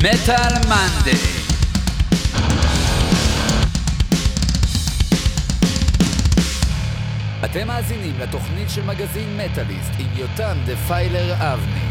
מטאל מנדי אתם מאזינים לתוכנית של מגזין מטאליסט עם יותם דפיילר אבני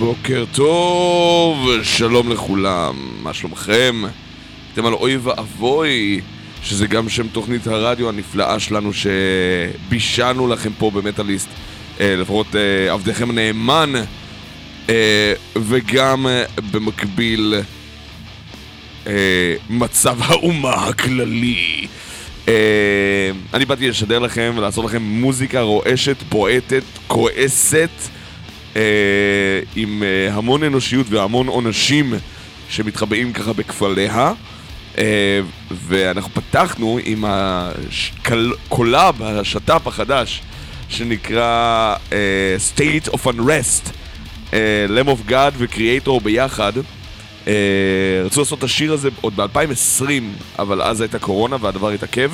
בוקר טוב, שלום לכולם, מה שלומכם? אתם על אוי ואבוי, שזה גם שם תוכנית הרדיו הנפלאה שלנו שבישענו לכם פה במטאליסט, אה, לפחות אה, עבדכם הנאמן, אה, וגם במקביל מצב האומה הכללי. אני באתי לשדר לכם ולעשות לכם מוזיקה רועשת, בועטת, כועסת. אה, עם אה, המון אנושיות והמון עונשים שמתחבאים ככה בכפליה. אה, ואנחנו פתחנו עם ה collab, השת"פ החדש, שנקרא אה, State of Unrest, אה, Lamb of God ו-Kreator ביחד. אה, רצו לעשות את השיר הזה עוד ב-2020, אבל אז הייתה קורונה והדבר התעכב,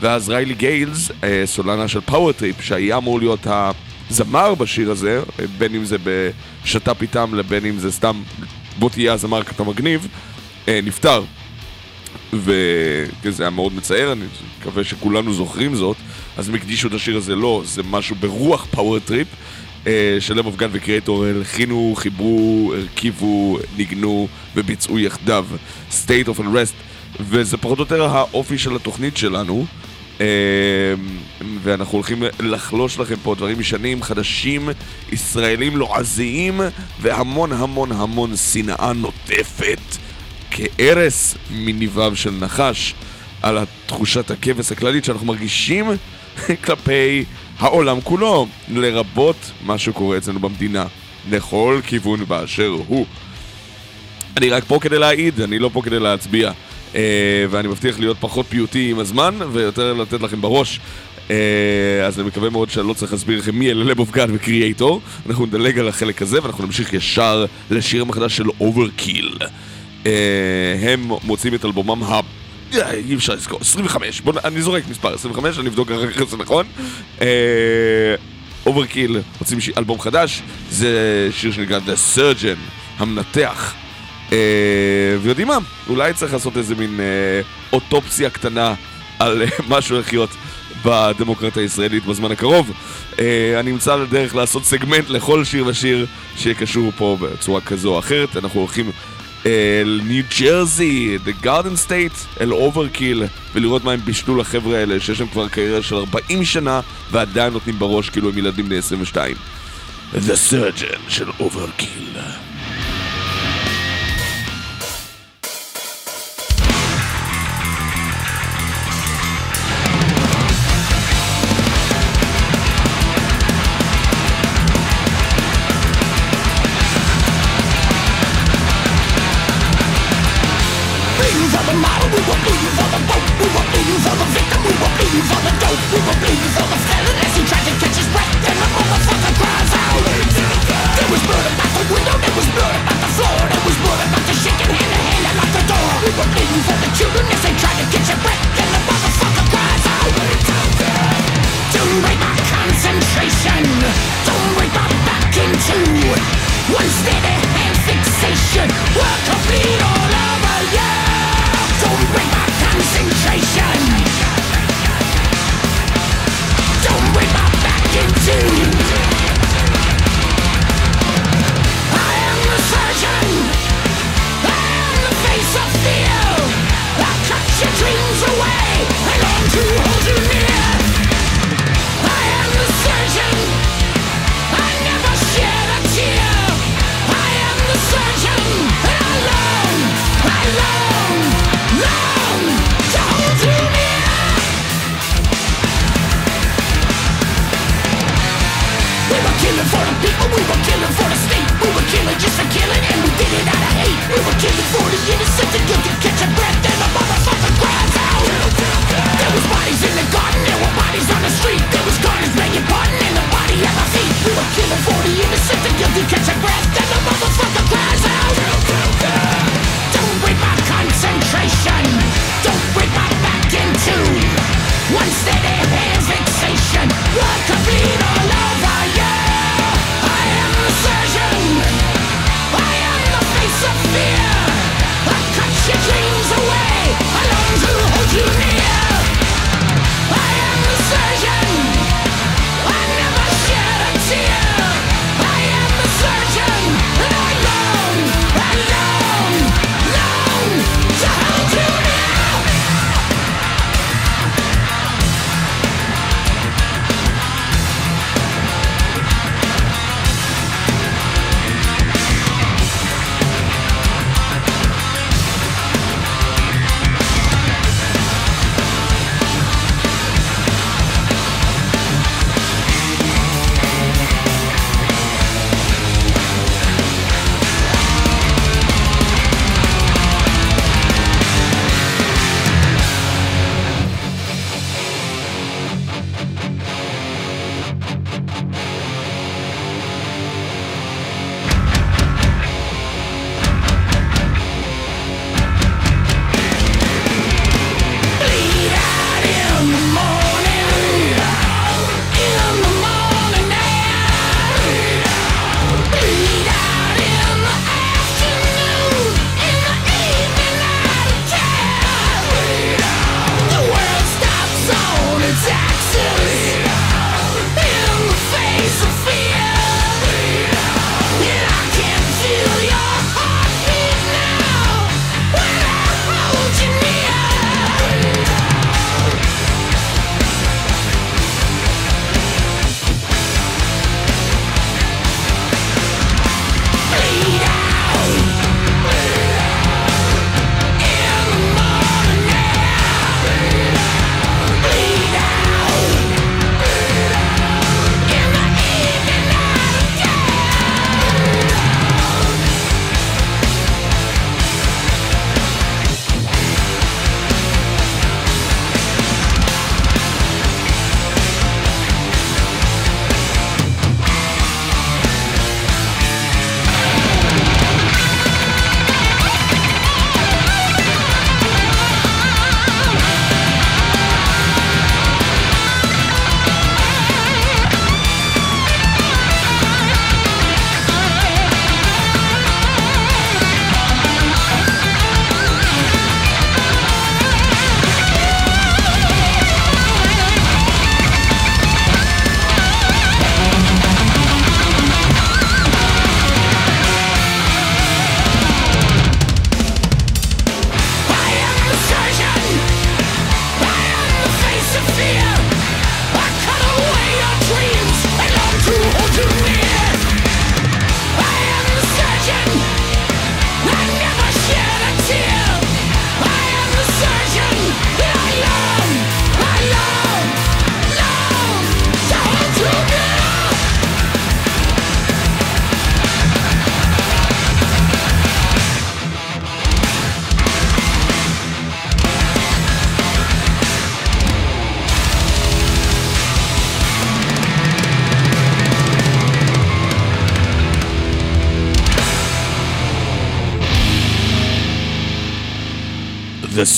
ואז ריילי גיילס, אה, סולנה של Power Trip, שהיה אמור להיות הזמר בשיר הזה, אה, בין אם זה בשת"פ איתם לבין אם זה סתם בוא תהיה הזמר כי אתה מגניב, אה, נפטר. וזה היה מאוד מצער, אני מקווה שכולנו זוכרים זאת, אז הם הקדישו את השיר הזה לא, זה משהו ברוח Power Trip, ש Lamb of God ו Kreator הלחינו, חיברו, הרכיבו, ניגנו וביצעו יחדיו State of Unrest, וזה פחות או יותר האופי של התוכנית שלנו. אה, ואנחנו הולכים לחלוש לכם פה דברים ישנים, חדשים, ישראלים לועזיים והמון המון המון שנאה נוטפת כארס מניביו של נחש על תחושת הכבש הכללית שאנחנו מרגישים כלפי העולם כולו, לרבות מה שקורה אצלנו במדינה, לכל כיוון באשר הוא. אני רק פה כדי להעיד, אני לא פה כדי להצביע. אה, ואני מבטיח להיות פחות פיוטי עם הזמן, ויותר לתת לכם בראש. אה, אז אני מקווה מאוד שאני לא צריך להסביר לכם מי אלה Lamb of God ו Kreator. אנחנו נדלג על החלק הזה, ואנחנו נמשיך ישר לשיר החדש של Overkill. אה, הם מוציאים את אלבומם ה... אי אפשר לזכור, 25, בוא, אני זורק מספר 25, אני אבדוק אחר כך זה נכון. Overkill, רוצים אלבום חדש, זה שיר שנקרא The Surgeon, המנתח. אה, ויודעים מה, אולי צריך לעשות איזה מין אה, אוטופסיה קטנה על אה, משהו לחיות בדמוקרטיה הישראלית בזמן הקרוב. אה, אני אמצא לדרך לעשות סגמנט לכל שיר ושיר שיהיה קשור פה בצורה כזו או אחרת. אנחנו הולכים אל ניו ג'רזי, The Garden State, אל Overkill, ולראות מה הם בישלו לחבר'ה האלה, שיש להם כבר קריירה של 40 שנה, ועדיין נותנים בראש כאילו הם ילדים בני 22. The Surgeon של אוברקיל.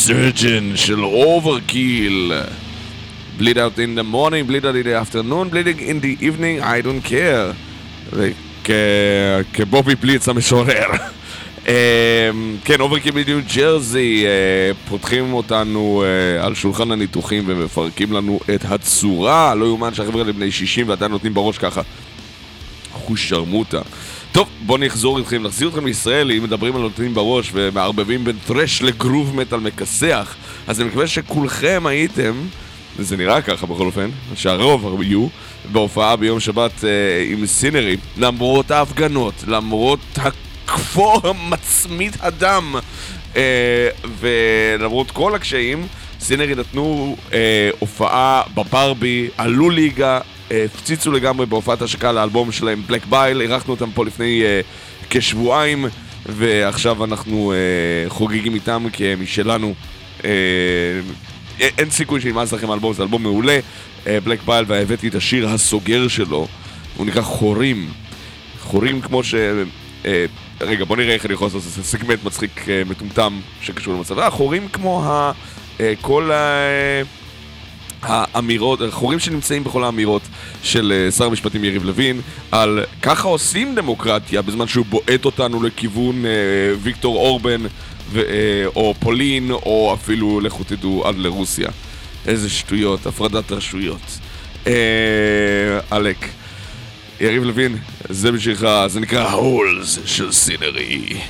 Surgeon של Overkill. Bleed out in the morning, bleed out in the afternoon, bleeding in the evening, I don't care. וכ- כ Bobby Blitz המשורר. אמ, כן, Overkill בניו ג'רזי, אה, פותחים אותנו אה, על שולחן הניתוחים ומפרקים לנו את הצורה. לא יאומן שהחבר'ה האלה בני 60 ועדיין נותנים בראש ככה. אחוז שרמוטה. טוב, בואו נחזור איתכם, נחזיר אתכם לישראל, אם מדברים על נותנים בראש ומערבבים בין thrash ל groove metal מכסח, אז אני מקווה שכולכם הייתם, זה נראה ככה בכל אופן, שהרוב יהיו, בהופעה ביום שבת אה, עם סינרי, למרות ההפגנות, למרות הכפור מצמית הדם, אה, ולמרות כל הקשיים, סינרי נתנו אה, הופעה בברבי, עלו ליגה, הפציצו לגמרי בהופעת השקה לאלבום שלהם, בלק בייל, אירחנו אותם פה לפני אה, כשבועיים, ועכשיו אנחנו אה, חוגגים איתם כמשלנו. אה, אה, אין סיכוי שנמאס לכם האלבום, זה אלבום מעולה. בלק בייל, והבאתי את השיר הסוגר שלו, הוא נקרא חורים. חורים כמו ש... אה, רגע, בוא נראה איך אני יכול לעשות את זה, סגמנט מצחיק אה, מטומטם שקשור למצב. אה, חורים כמו ה... אה, כל ה... האמירות, חורים שנמצאים בכל האמירות של אה, שר המשפטים יריב לוין על ככה עושים דמוקרטיה בזמן שהוא בועט אותנו לכיוון אה, ויקטור אורבן ו, אה, או פולין או אפילו לכו תדעו עד לרוסיה. איזה שטויות, הפרדת רשויות. אה, עלק. יריב לוין, זה בשבילך, זה נקרא הולס של סינרי.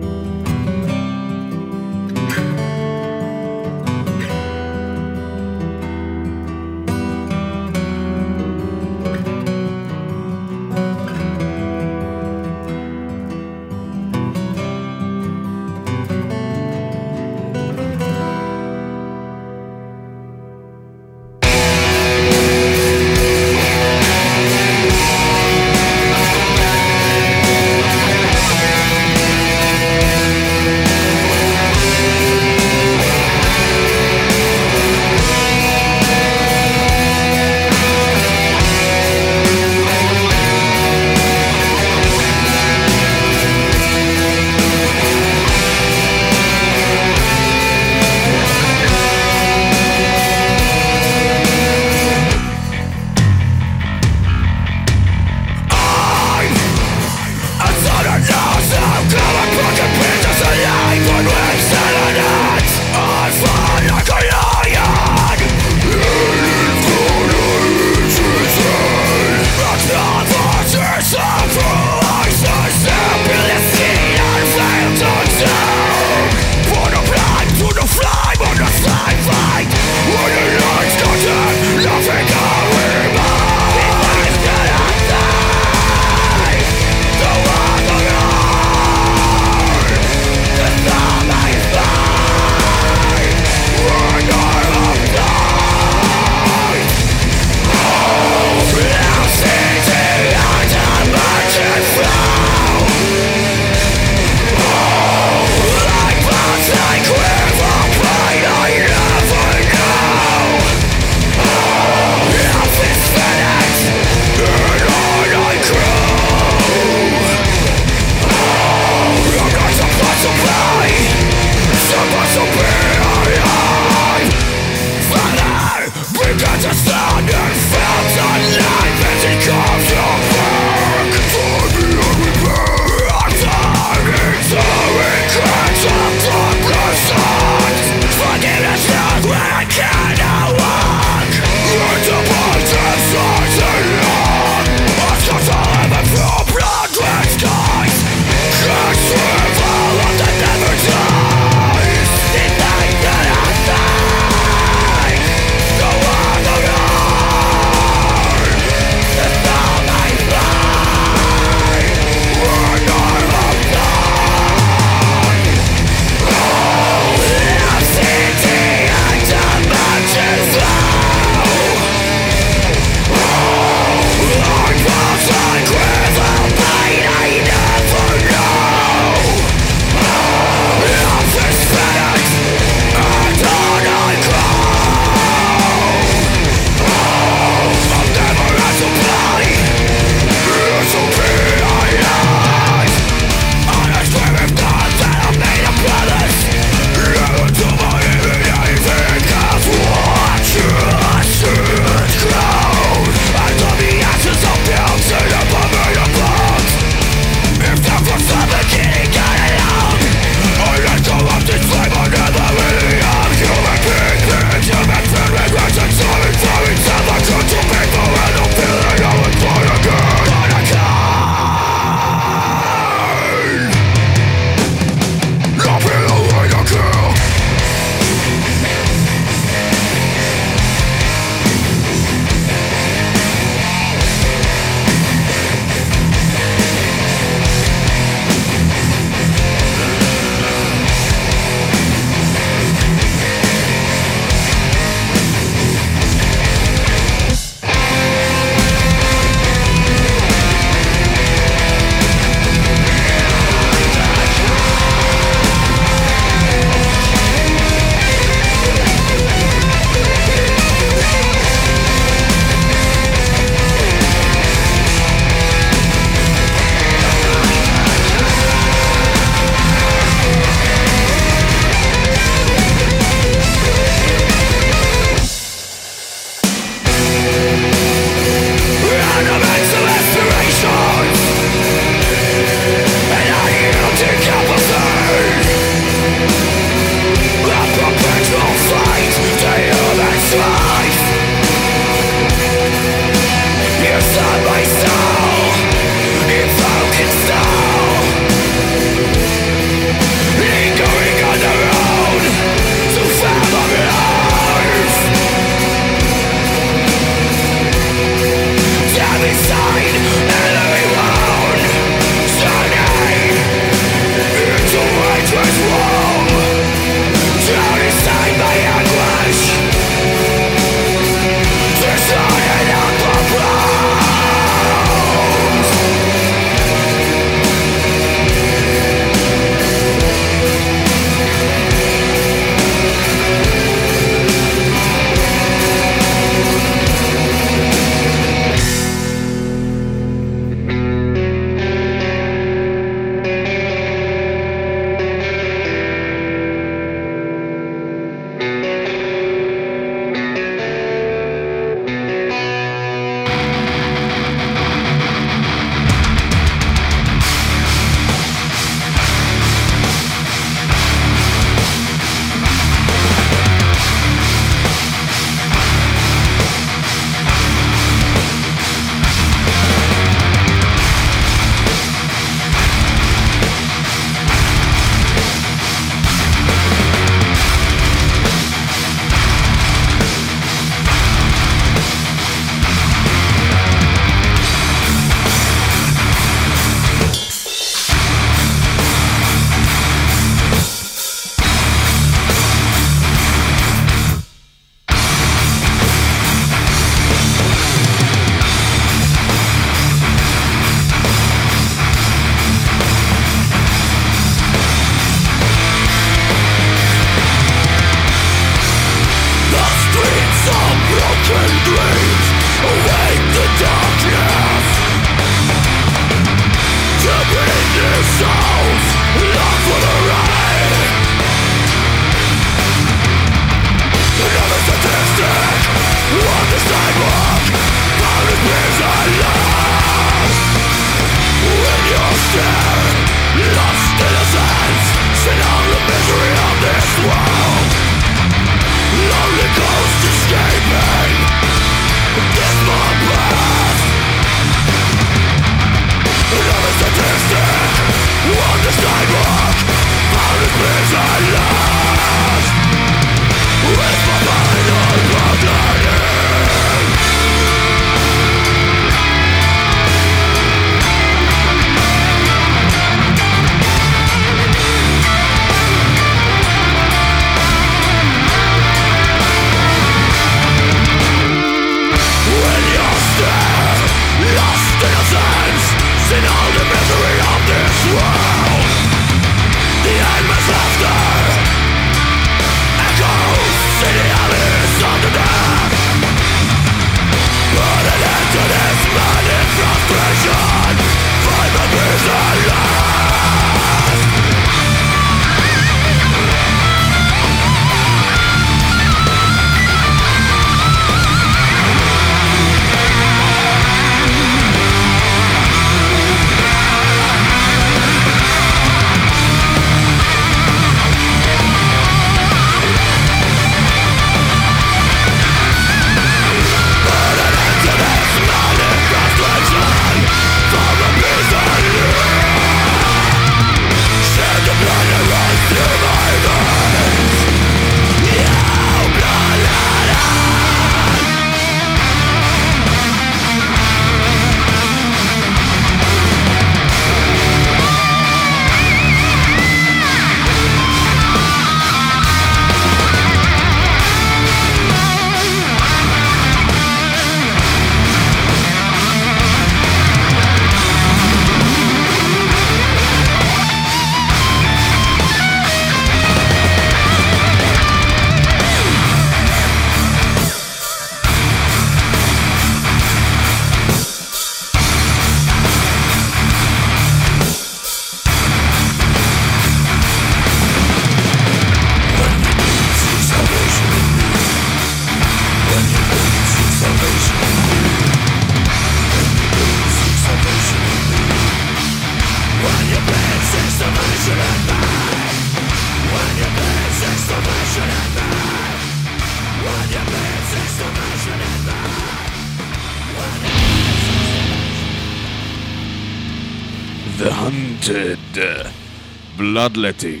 Bloodletting.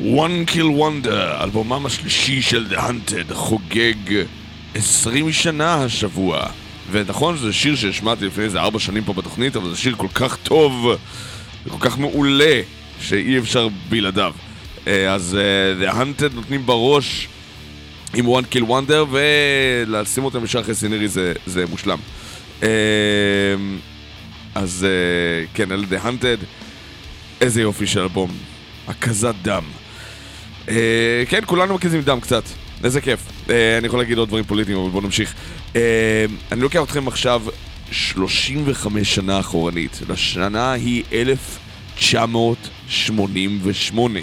One Kill Wonder, אלבומם השלישי של The Hunted, חוגג 20 שנה השבוע. ונכון, זה שיר שהשמעתי לפני איזה 4 שנים פה בתוכנית, אבל זה שיר כל כך טוב וכל כך מעולה, שאי אפשר בלעדיו. אה, אז אה, The Hunted נותנים בראש עם One Kill Wonder, ולשים אותם ישר אחרי סינרי זה, זה מושלם. אה, אז כן, אלה The Hunted, איזה יופי של אלבום. הקזת דם. אה, כן, כולנו מקיזים דם קצת. איזה כיף. אה, אני יכול להגיד עוד דברים פוליטיים, אבל בואו נמשיך. אה, אני לוקח אתכם עכשיו 35 שנה אחורנית. לשנה היא 1988.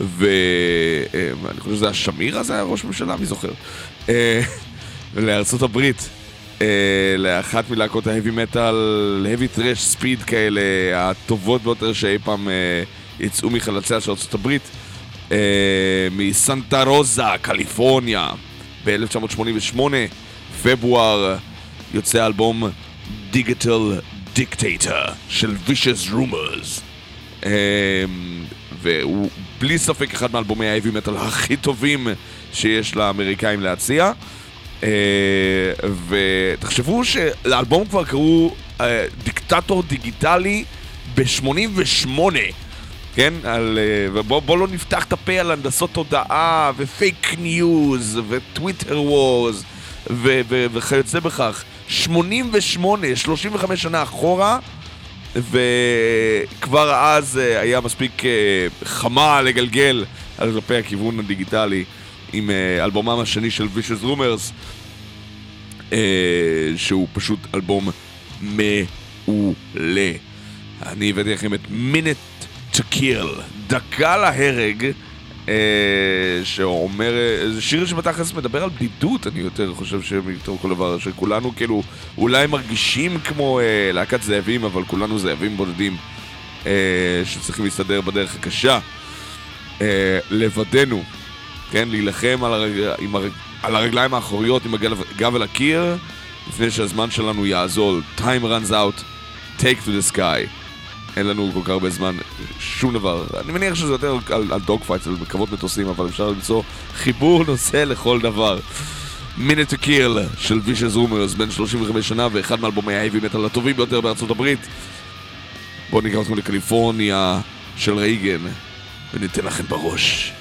ואני חושב שזה השמיר הזה היה ראש ממשלה, מי זוכר? אה, לארצות הברית. אה, לאחת מלהקות ההאבי מטאל, האבי טרש ספיד כאלה, הטובות ביותר שאי פעם אה, יצאו מחלציה של הברית, אה, מסנטה רוזה, קליפורניה, ב-1988, פברואר, יוצא האלבום Digital Dictator של Vicious Rumors. אה, והוא בלי ספק אחד מאלבומי ה heavy metal הכי טובים שיש לאמריקאים להציע. אה, ותחשבו שלאלבום כבר קראו אה, דיקטטור דיגיטלי ב-88, כן? על, אה, ובוא בוא לא נפתח את הפה על הנדסות תודעה ופייק ניוז ו Twitter wars ו- ו- וכיוצא בכך. 88, 35 שנה אחורה, וכבר אז היה מספיק חמה לגלגל על כלפי הכיוון הדיגיטלי עם אה, אלבומם השני של Vicious Rumors, אה, שהוא פשוט אלבום מעולה. אני הבאתי לכם את Minute to Kill, דקה להרג, אה, שאומר, זה שיר שבתכלס מדבר על בדידות, אני יותר חושב שמתוך כל דבר, שכולנו כאילו אולי מרגישים כמו אה, להקת זאבים, אבל כולנו זאבים בודדים אה, שצריכים להסתדר בדרך הקשה. אה, לבדנו, כן, להילחם על, הרג... עם הרג... על הרגליים האחוריות עם הגב אל הקיר, לפני שהזמן שלנו יאזול. Time runs out, take to the sky. אין לנו כל כך הרבה זמן, שום דבר. אני מניח שזה יותר על, על dog fights, על קרבות מטוסים, אבל אפשר למצוא חיבור נושא לכל דבר. Minute to Kill של Vicious Rumors, בן 35 שנה ואחד מאלבומי ה heavy metal הטובים ביותר בארצות הברית. בואו נקרא אתכם לקליפורניה של רייגן, וניתן לכם בראש.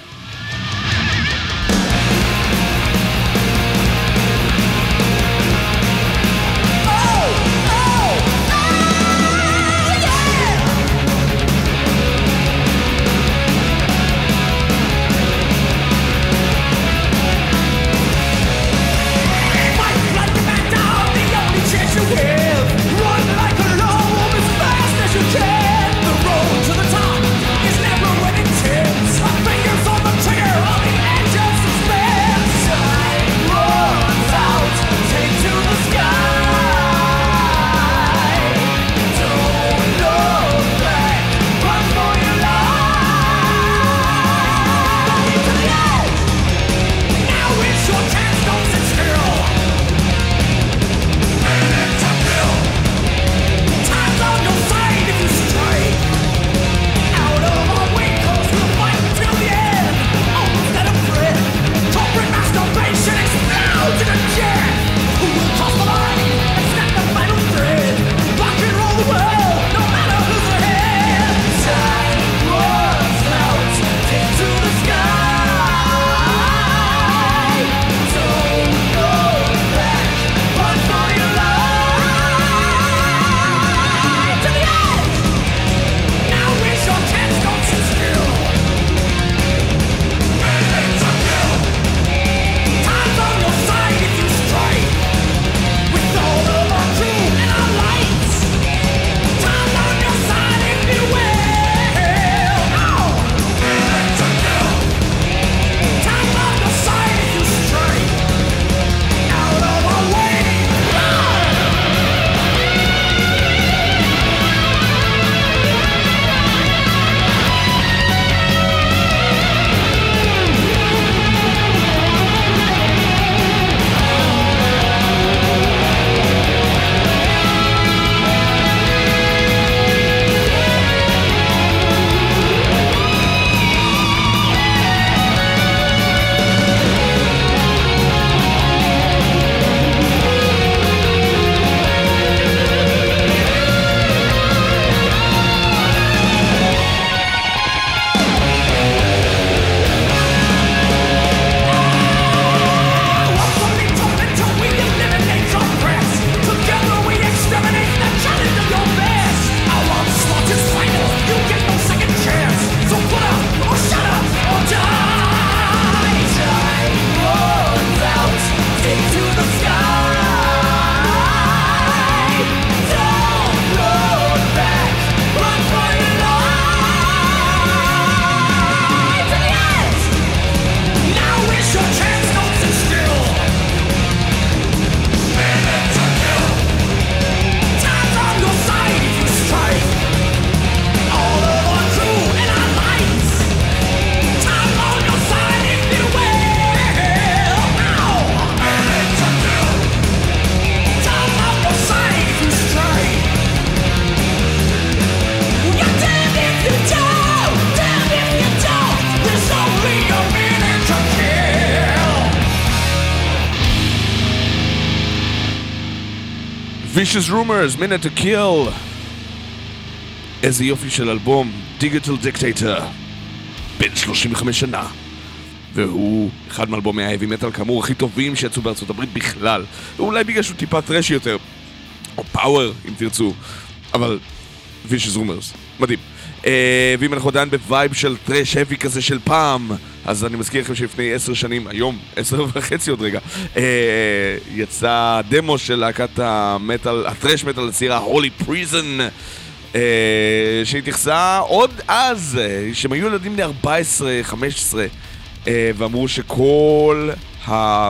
Vicious Rumors, Minute to Kill. איזה יופי של אלבום, Digital Dictator. בן 35 שנה. והוא אחד מאלבומי heavy metal כאמור הכי טובים שיצאו בארצות הברית בכלל. ואולי בגלל שהוא טיפה טרשי יותר. או power, אם תרצו. אבל Vicious Rumors, מדהים. אה, ואם אנחנו עדיין ב vibe של thrash heavy כזה של פעם, אז אני מזכיר לכם שלפני עשר שנים, היום, עשר וחצי עוד רגע, אה, יצא דמו של להקת המטאל, ה thrash metal הצעירה, Holy Prison, אה, שהתייחסה עוד אז, אה, שהם היו ילדים בני 14, 15, אה, ואמרו שכל ה...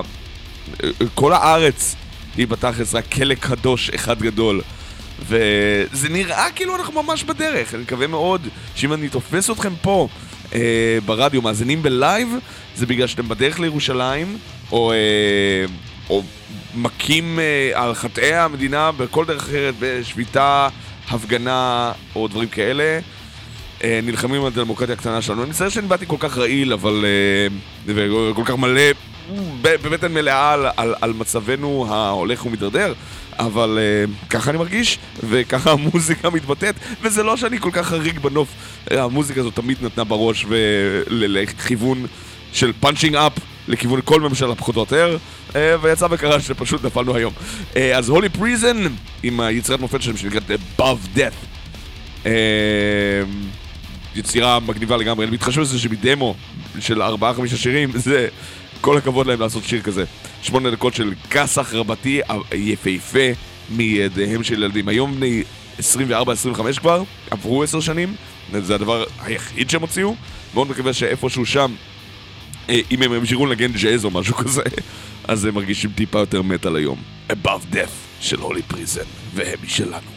כל הארץ היא בתכלס רק כלא קדוש אחד גדול. וזה נראה כאילו אנחנו ממש בדרך, אני מקווה מאוד שאם אני תופס אתכם פה, אה, ברדיו מאזינים ב live, זה בגלל שאתם בדרך לירושלים, או, אה, או מכים אה, על חטאי המדינה בכל דרך אחרת, בשביתה, הפגנה או דברים כאלה. אה, נלחמים על הדמוקרטיה הקטנה שלנו. אני מצטער שאני באתי כל כך רעיל, אבל... אה, וכל כך מלא, בבטן מלאה על, על, על מצבנו ההולך ומידרדר, אבל אה, ככה אני מרגיש, וככה המוזיקה מתבטאת, וזה לא שאני כל כך חריג בנוף. אה, המוזיקה הזאת תמיד נתנה בראש לכיוון של punching up. לכיוון כל ממשלה פחות או יותר, אה, ויצא וקרה שפשוט נפלנו היום. אה, אז Holy Prison, עם היצירת מופת שלהם שנקראת Above Death. יצירה מגניבה לגמרי, אני מתחשב בזה שמדמו של ארבעה חמישה שירים, זה כל הכבוד להם לעשות שיר כזה. שמונה דקות של כסח רבתי יפהפה מידיהם של ילדים. היום בני 24-25 כבר, עברו עשר שנים, זה הדבר היחיד שהם הוציאו. מאוד מקווה שאיפשהו שם, אה, אם הם ימשיכו לנגן ג'אז או משהו כזה, אז הם מרגישים טיפה יותר מטאל היום. Above Death של הולי פריזן, והם משלנו.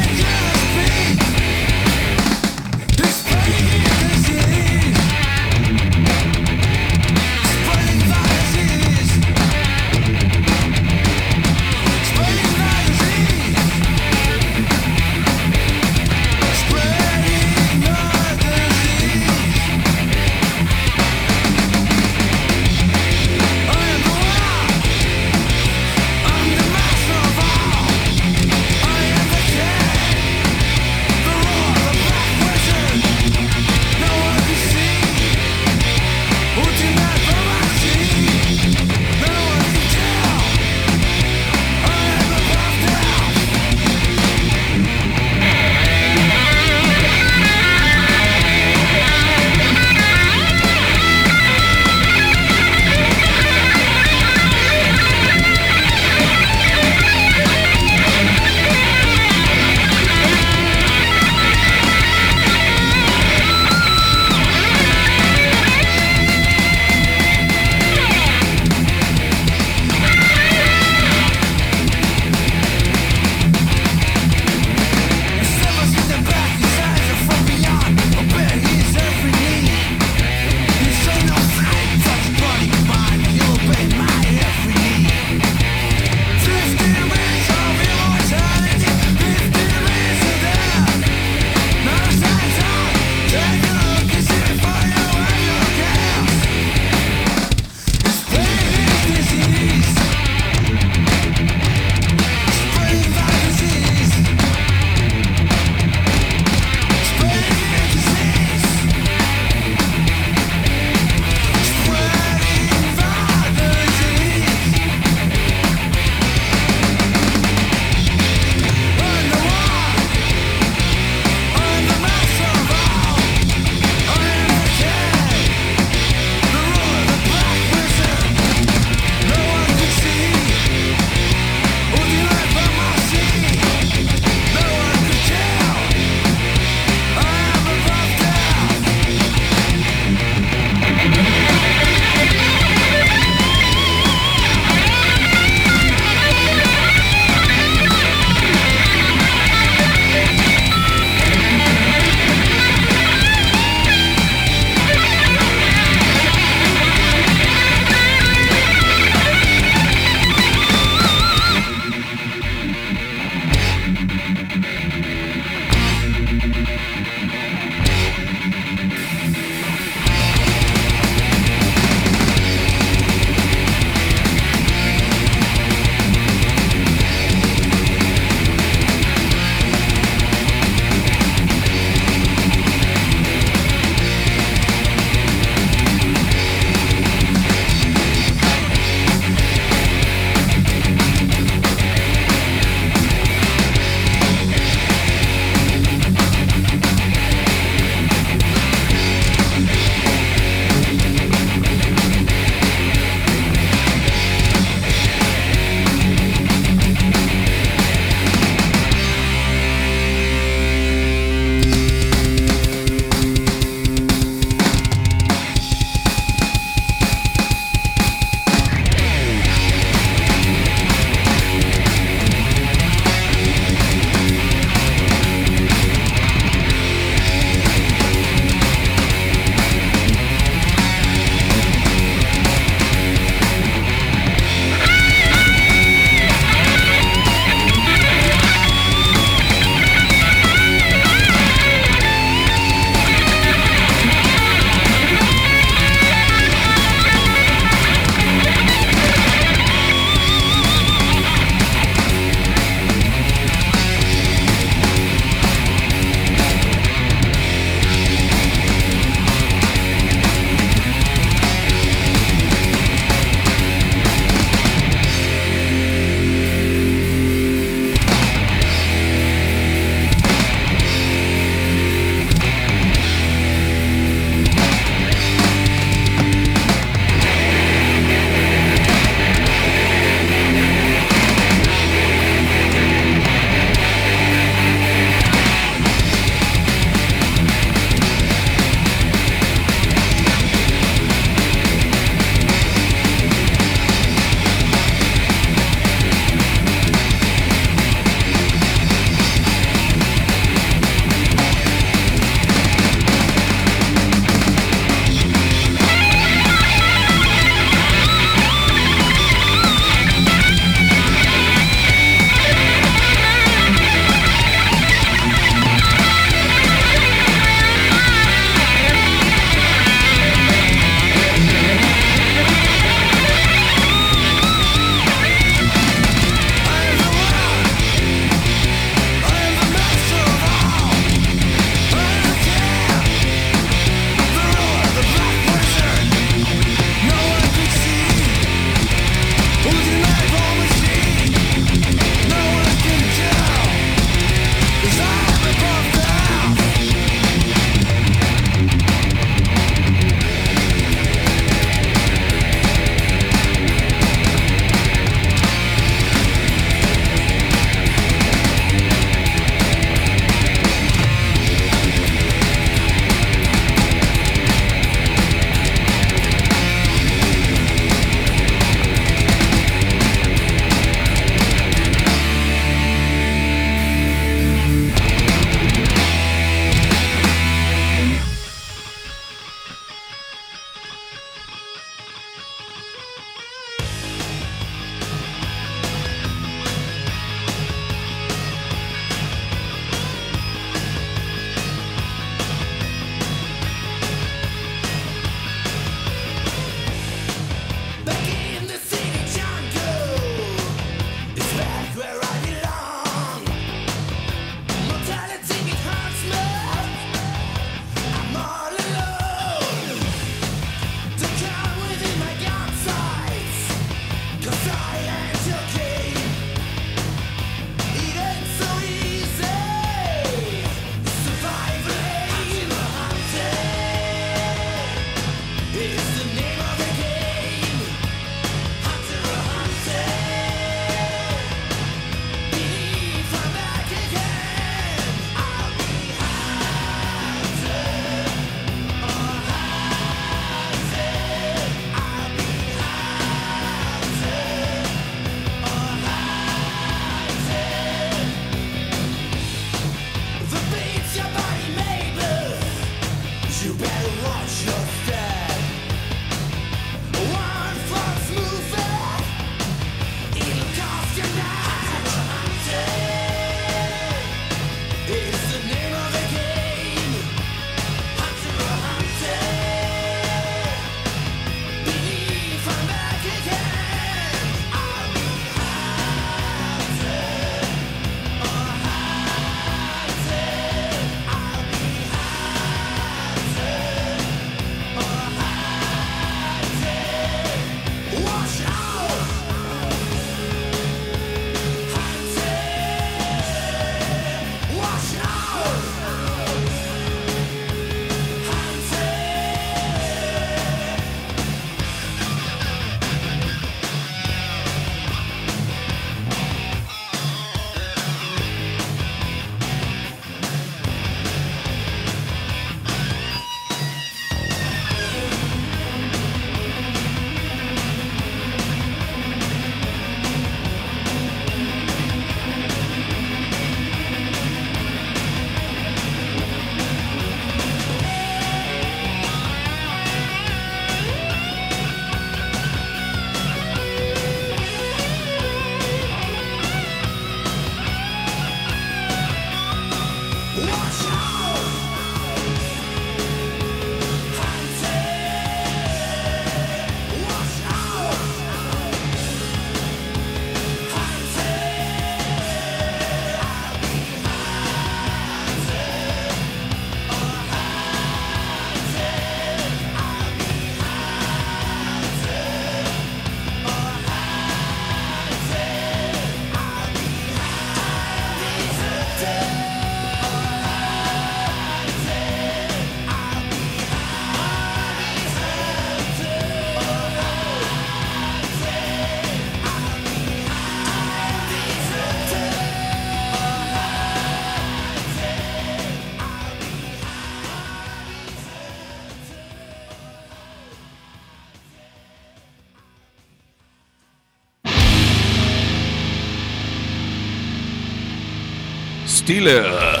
Steeler,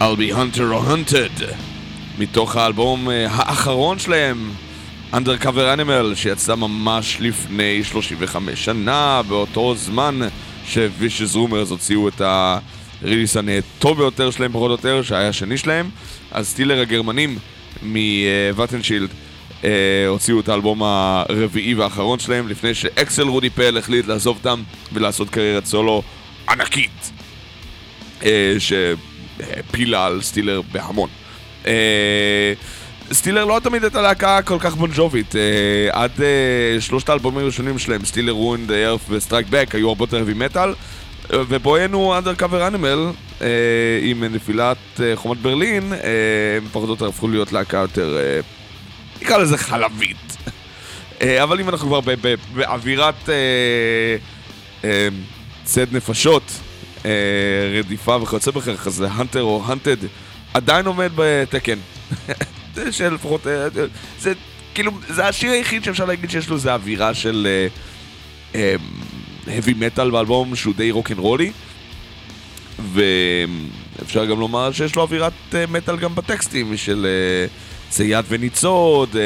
I'll be hunter or hunted, מתוך האלבום אה, האחרון שלהם, Undercover Animal, שיצא ממש לפני 35 שנה, באותו זמן ש Vicious Rumors הוציאו את ה release הטוב ביותר שלהם, פחות או יותר, שהיה השני שלהם. אז Steeler הגרמנים מוואטנשייד אה, הוציאו את האלבום הרביעי והאחרון שלהם, לפני שאקסל רודי פל החליט לעזוב אותם ולעשות קריירת סולו ענקית. אה, שהפילה על Steeler בהמון. אה, Steeler לא תמיד הייתה להקה כל כך בונג'ובית, אה, עד שלושת האלבומים הראשונים שלהם, Steeler, Rulin' the Earth ו Strike Back, היו הרבה יותר heavy metal, ובואנו Undercover Animal, עם נפילת חומת ברלין, הם פחות או יותר הפכו להיות להקה יותר, נקרא לזה חלבית. אבל אם אנחנו כבר באווירת צד נפשות, רדיפה וכיוצא בכך, אז האנטר או האנטד עדיין עומד בתקן. שלפחות, אה, זה כאילו, זה השיר היחיד שאפשר להגיד שיש לו איזה אווירה של heavy metal באלבום שהוא די רוקנרולי. ואפשר גם לומר שיש לו אווירת מטאל גם בטקסטים של צייד וניצוד,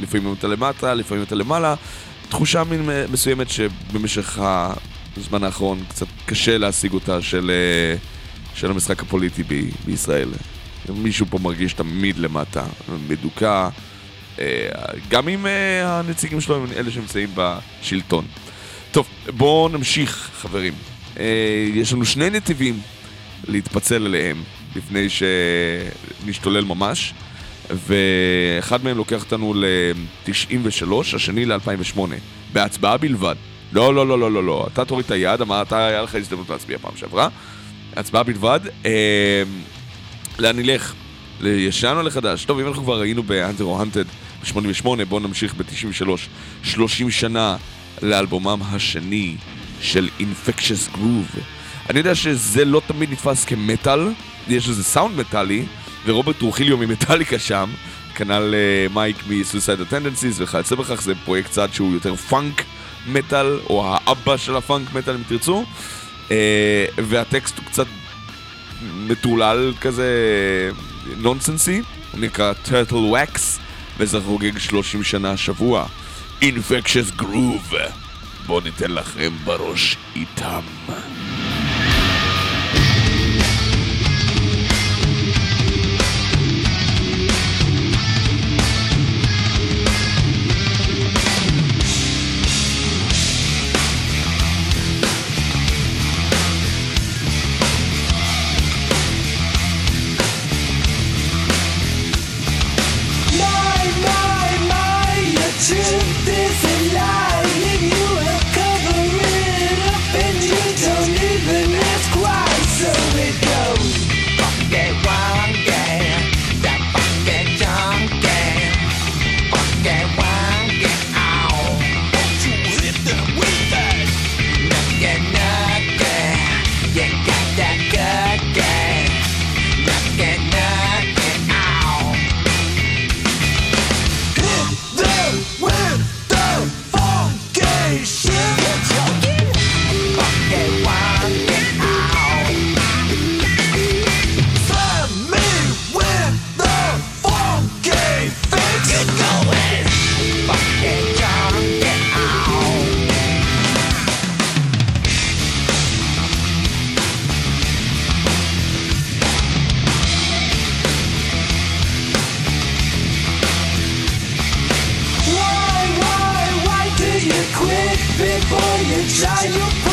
לפעמים אתה למטה, לפעמים אתה למעלה. תחושה מין מסוימת שבמשך בזמן האחרון קצת קשה להשיג אותה של, אה, של המשחק הפוליטי ב, בישראל. מישהו פה מרגיש תמיד למטה, מדוכא, אה, גם אם אה, הנציגים שלו הם אלה שנמצאים בשלטון. טוב, בואו נמשיך, חברים. יש לנו שני נתיבים להתפצל אליהם לפני שנשתולל ממש, ואחד מהם לוקח אותנו ל-93, השני ל-2008, בהצבעה בלבד. לא, לא, לא, לא, לא, לא. אתה תוריד את היד, אמרת, היה לך הזדמנות להצביע פעם שעברה. הצבעה בלבד. אה, לאן נלך? לישן או לחדש? טוב, אם אנחנו כבר ראינו ב-Hunter או Hunted ב-88, בואו נמשיך ב-93. 30 שנה לאלבומם השני של Infectious Grooves. אני יודע שזה לא תמיד נתפס כמטאל, יש איזה סאונד מטאלי, ורוברט טרוחיליו ממטאליקה שם, כנ"ל uh, מייק מ-Suicide Tendencies וכיוצא בכך, זה פרויקט צד שהוא יותר funk. metal, או האבא של ה funk metal אם תרצו, אה, והטקסט הוא קצת מטורלל כזה נונסנסי, הוא נקרא Turtle Wax, וזה חוגג 30 שנה השבוע. Infectious Groove. בואו ניתן לכם בראש איתם. You try? You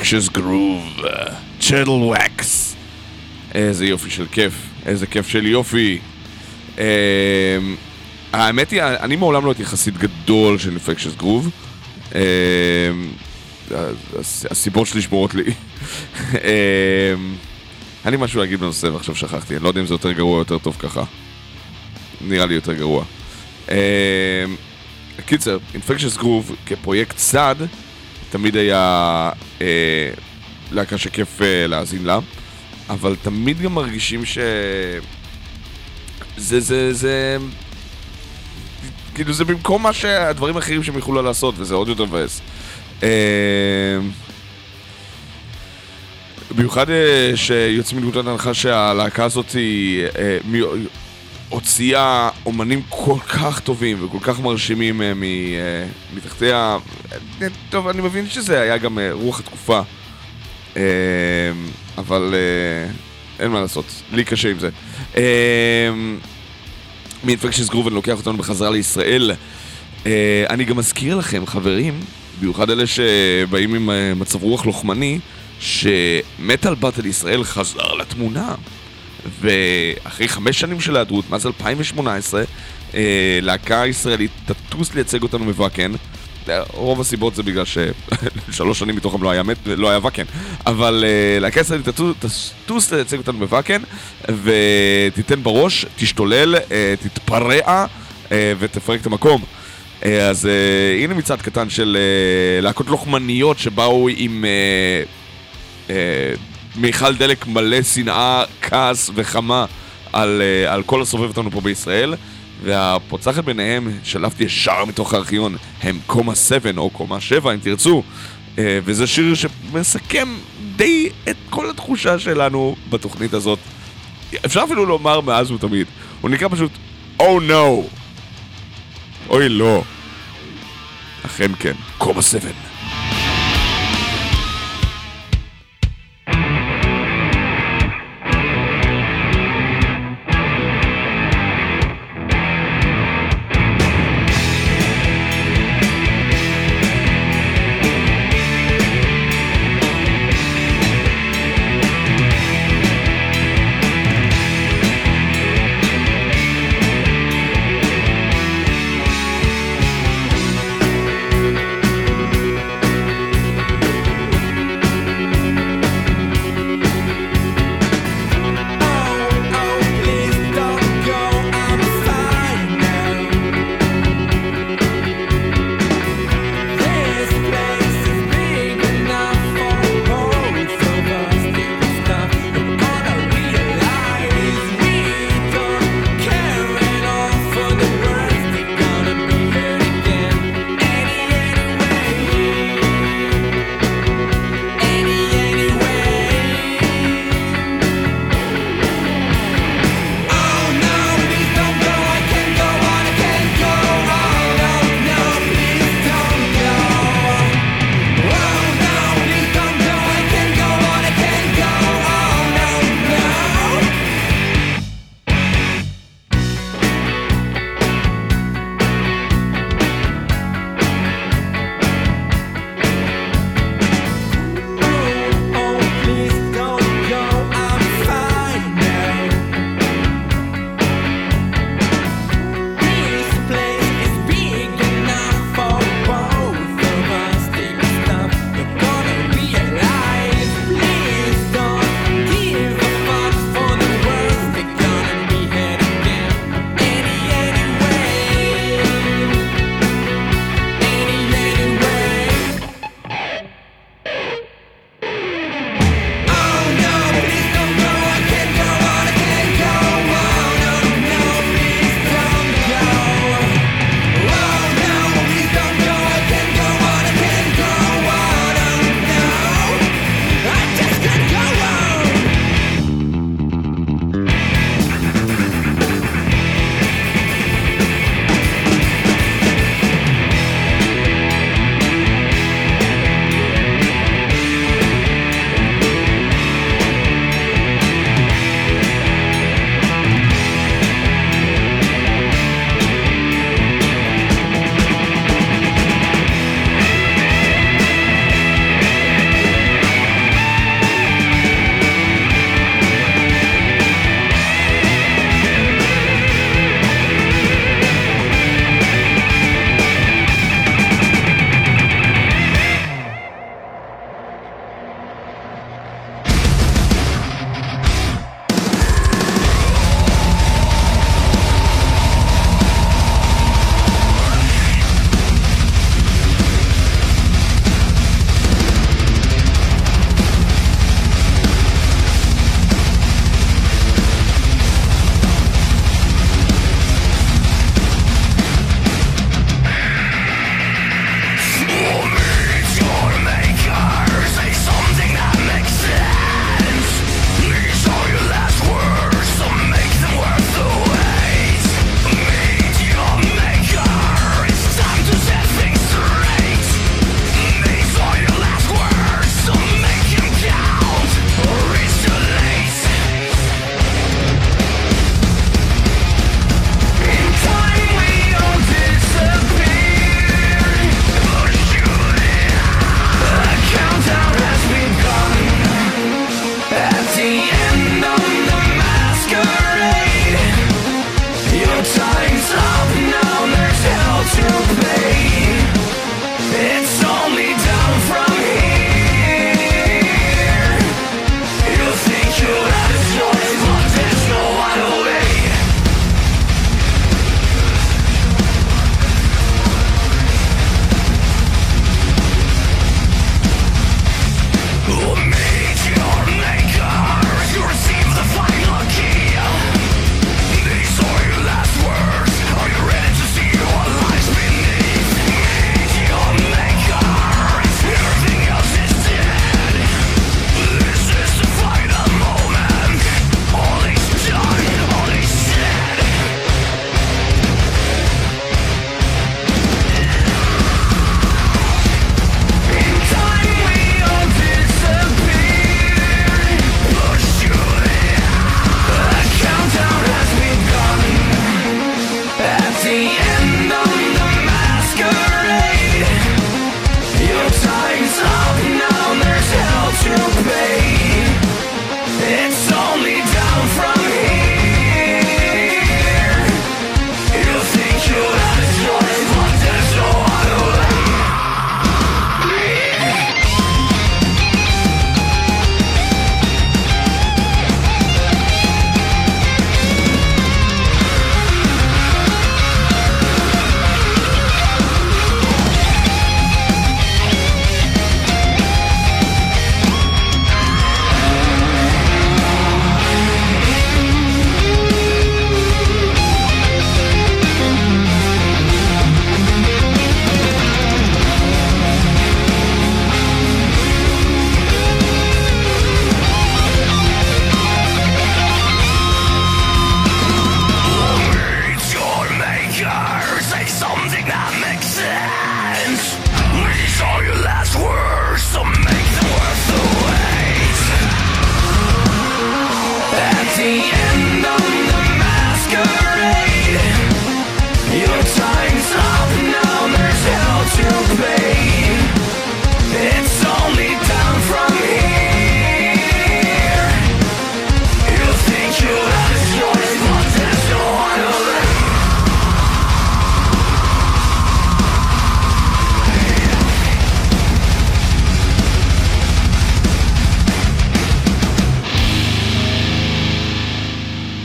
Infectious Groove, Channel Wax. איזה יופי של כיף, איזה כיף של יופי. אמ, האמת היא, אני מעולם לא הייתי חסיד גדול של Infectious Groove. הס- הסיבות שלי שמורות לי. היה לי משהו להגיד בנושא ועכשיו שכחתי, אני לא יודע אם זה יותר גרוע או יותר טוב ככה. נראה לי יותר גרוע. אמ, קיצר, Infectious Groove כפרויקט צד, תמיד היה אה, להקה שכיף אה, להאזין לה, אבל תמיד גם מרגישים ש... זה, זה, זה... כאילו זה במקום מה שהדברים האחרים שהם יכולו לעשות, וזה עוד יותר מבאס. אה, במיוחד אה, שיוצאים מנקודת הנחה שהלהקה הזאת היא אה, הוציאה אומנים כל כך טובים וכל כך מרשימים אה, מ- אה, מתחתיה. אה, טוב, אני מבין שזה היה גם אה, רוח התקופה, אה, אבל אה, אין מה לעשות, לי קשה עם זה. אה, מאינפקשנס גרובן לוקח אותנו בחזרה לישראל. אה, אני גם מזכיר לכם, חברים, במיוחד אלה שבאים עם אה, מצב רוח לוחמני, שמטאל באטל ישראל חזר לתמונה. ואחרי חמש שנים של היעדרות, מאז 2018, אה, להקה ישראלית תטוס לייצג אותנו בוואקן. רוב הסיבות זה בגלל ששלוש שנים מתוכם לא היה, מת, לא היה ואקן אבל uh, להקה ישראלית תטוס לייצג אותנו בוואקן ותיתן בראש, תשתולל, תתפרע ותפרק את המקום. אז הנה מצעד קטן של להקות לוחמניות שבאו עם מיכל דלק מלא שנאה, כעס וחמה על, uh, על כל הסובב אותנו פה בישראל. והפוצחת ביניהם, שלפתי ישר מתוך הארכיון, הם קומה 7 או קומה 7 אם תרצו, אה, וזה שיר שמסכם די את כל התחושה שלנו בתוכנית הזאת. אפשר אפילו לומר מאז ותמיד. הוא נקרא פשוט Oh no! אוי לא. אכן כן, קומה 7.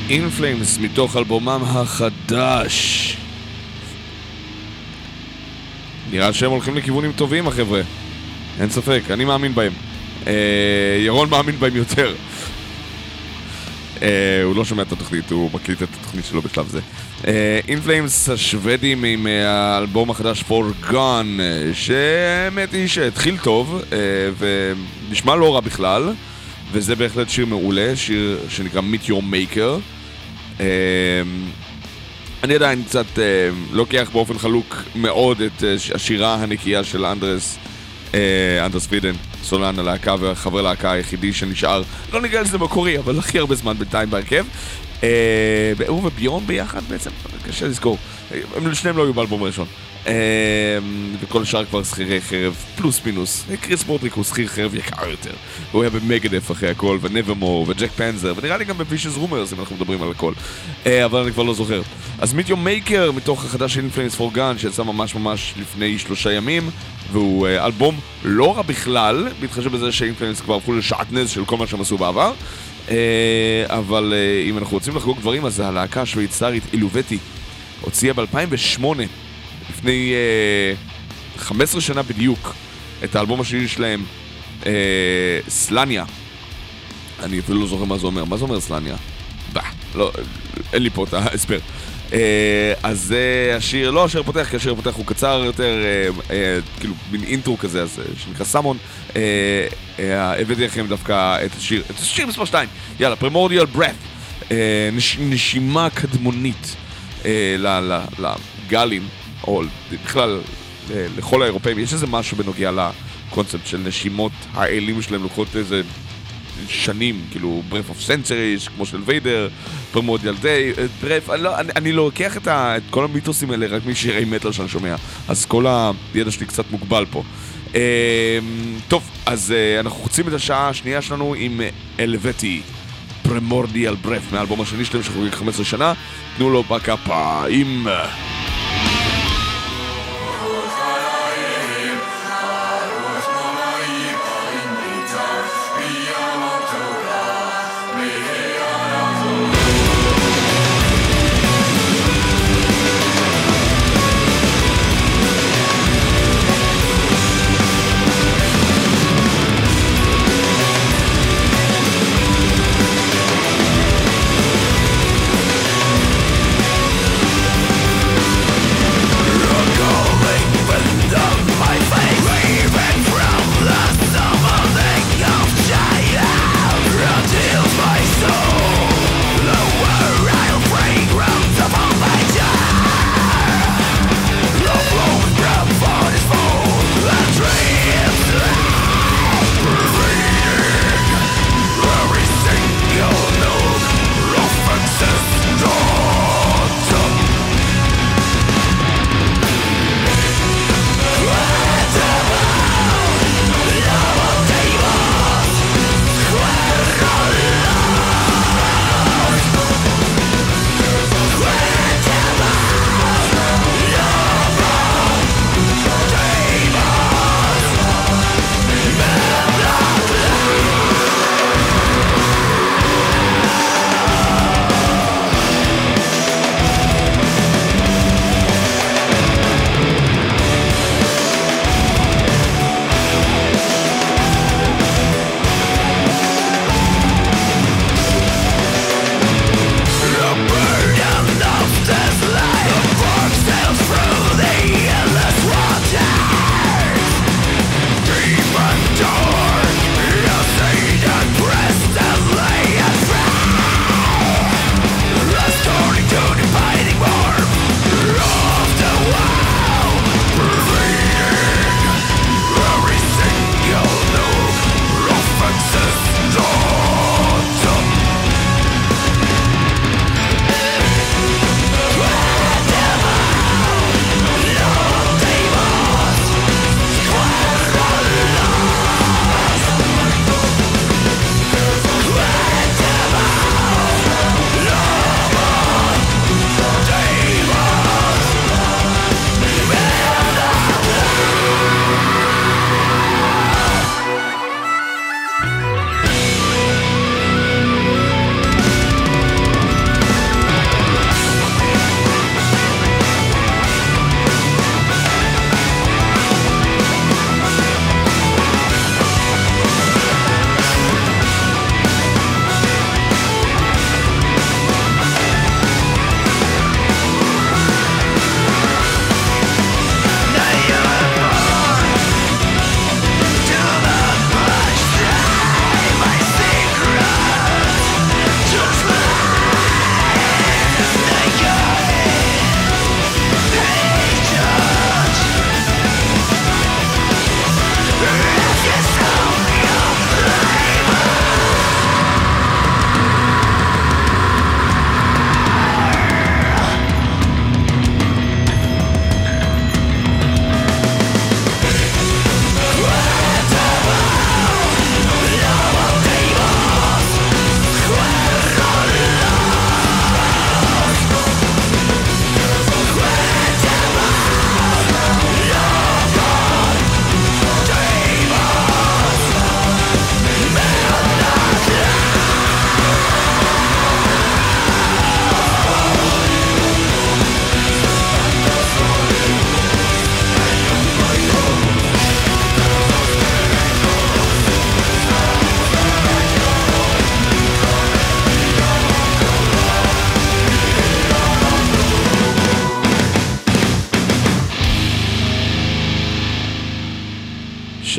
Flames מתוך אלבומם החדש. נראה שהם הולכים לכיוונים טובים החבר'ה. אין ספק, אני מאמין בהם. אה, ירון מאמין בהם יותר. אה, הוא לא שומע את התוכנית, הוא מקליט את התוכנית שלו בשלב זה. In Flames השוודים עם אה, האלבום החדש For Gone, אה, שהאמת היא שהתחיל טוב, אה, ונשמע לא רע בכלל, וזה בהחלט שיר מעולה, שיר שנקרא Meet Your Maker. אה, אני עדיין קצת אה, לוקח באופן חלוק מאוד את אה, השירה הנקייה של אנדרס, אה, אנדרס פרידן, סולן הלהקה וחבר להקה היחידי שנשאר, לא נקרא לזה מקורי, אבל הכי הרבה זמן בינתיים בהרכב. אה, הוא וביורן ביחד בעצם, קשה לזכור. הם שניהם לא היו באלבום הראשון. אה, וכל השאר כבר שכירי חרב, פלוס מינוס. כריס ברודריק הוא שכיר חרב יקר יותר. הוא היה ב Megadeth אחרי הכל, ו Nevermore, ו Jag Panzer, ונראה לי גם ב Vicious Rumors אם אנחנו מדברים על הכל. אה, אבל אני כבר לא זוכר. אז Meet Your Maker, מתוך החדש של In Flames, Foregone, שיצא ממש ממש לפני שלושה ימים, והוא אה, אלבום לא רע בכלל, בהתחשב בזה ש In Flames כבר הפכו לשעטנז של כל מה שהם עשו בעבר. אה, אבל אם אנחנו רוצים לחגוג דברים, אז הלהקה השוויצרית Eluveitie הוציאה ב-2008, לפני אה, 15 שנה בדיוק, את האלבום השני שלהם, אה, סלניה. אני אפילו לא זוכר מה זה אומר. מה זה אומר סלניה? bah, לא, אין לי פה את ההסבר. אה, אז זה השיר, לא השיר פותח, כי השיר הפותח הוא קצר יותר, אה, אה, כאילו מין אינטרו כזה, אז, אה, שנקרא סמון. אה, אה, הבאתי לכם דווקא את השיר, את השיר מספר 2, יאללה, פרמורדיאל ברף, נש, נשימה קדמונית לגלים, או בכלל אה, לכל האירופאים, יש איזה משהו בנוגע לקונספט של נשימות האלים שלהם לוקחות איזה שנים, כאילו ברף אוף סנצ'ריס, כמו של ויידר, פרמודיאל דיי, ברף, אני, לא, אני, אני לא לוקח את, ה, את כל המיתוסים האלה רק משירי מטאל שאני שומע, אז כל הידע שלי קצת מוגבל פה. אה, טוב, אז אה, אנחנו חוצים את השעה השנייה שלנו עם אלווטי, פרמורדיאל ברף, מהאלבום השני שלהם שחוגג 15 שנה, תנו לו בכפיים. It's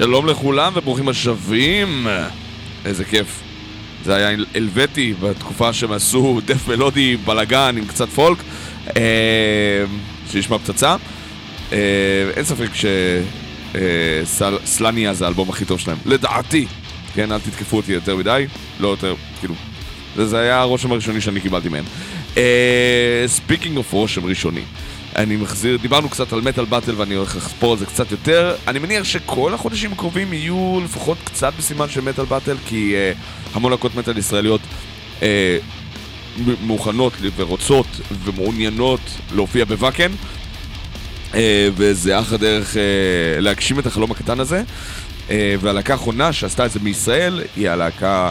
שלום לכולם וברוכים השבים. איזה כיף. זה היה Eluveitie בתקופה שהם עשו death מלודי בלאגן עם קצת folk, אה, שנשמע פצצה. אה, אין ספק ש Slania זה האלבום הכי טוב שלהם. לדעתי. כן, אל תתקפו אותי יותר מדי. לא יותר, כאילו. זה היה הרושם הראשוני שאני קיבלתי מהם. Speaking of רושם ראשוני. אני מחזיר, דיברנו קצת על מטאל באטל ואני הולך לחפור על זה קצת יותר. אני מניח שכל החודשים הקרובים יהיו לפחות קצת בסימן של מטאל באטל, כי uh, המון להקות מטאל ישראליות uh, מוכנות ורוצות ומעוניינות להופיע בוואקן. Uh, וזה אחלה דרך uh, להגשים את החלום הקטן הזה. Uh, והלהקה האחרונה שעשתה את זה מישראל היא הלהקה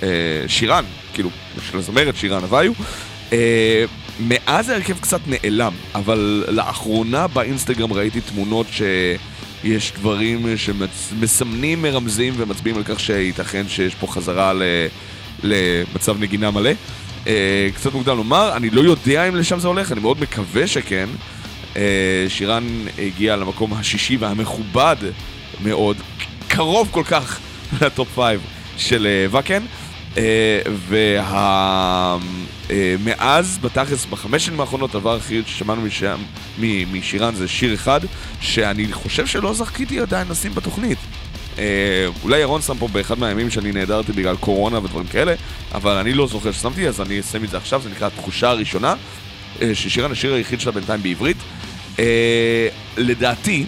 uh, שירן, כאילו, של הזמרת שירן הוויו. Uh, מאז ההרכב קצת נעלם, אבל לאחרונה באינסטגרם ראיתי תמונות שיש דברים שמסמנים, מרמזים ומצביעים על כך שייתכן שיש פה חזרה למצב נגינה מלא. אה, קצת מוקדם לומר, אני לא יודע אם לשם זה הולך, אני מאוד מקווה שכן. אה, שירן הגיע למקום השישי והמכובד מאוד, קרוב כל כך ל top five של אה, ואקן. וה... אה, מאז, בתכלס, בחמש שנים האחרונות, הדבר הכי ששמענו משם, משירן זה שיר אחד, שאני חושב שלא זכיתי עדיין לשים בתוכנית. אה, אולי ירון שם פה באחד מהימים שאני נעדרתי בגלל קורונה ודברים כאלה, אבל אני לא זוכר ששמתי, אז אני אסיים את זה עכשיו, זה נקרא התחושה הראשונה, אה, ששירן השיר היחיד שלה בינתיים בעברית. לדעתי,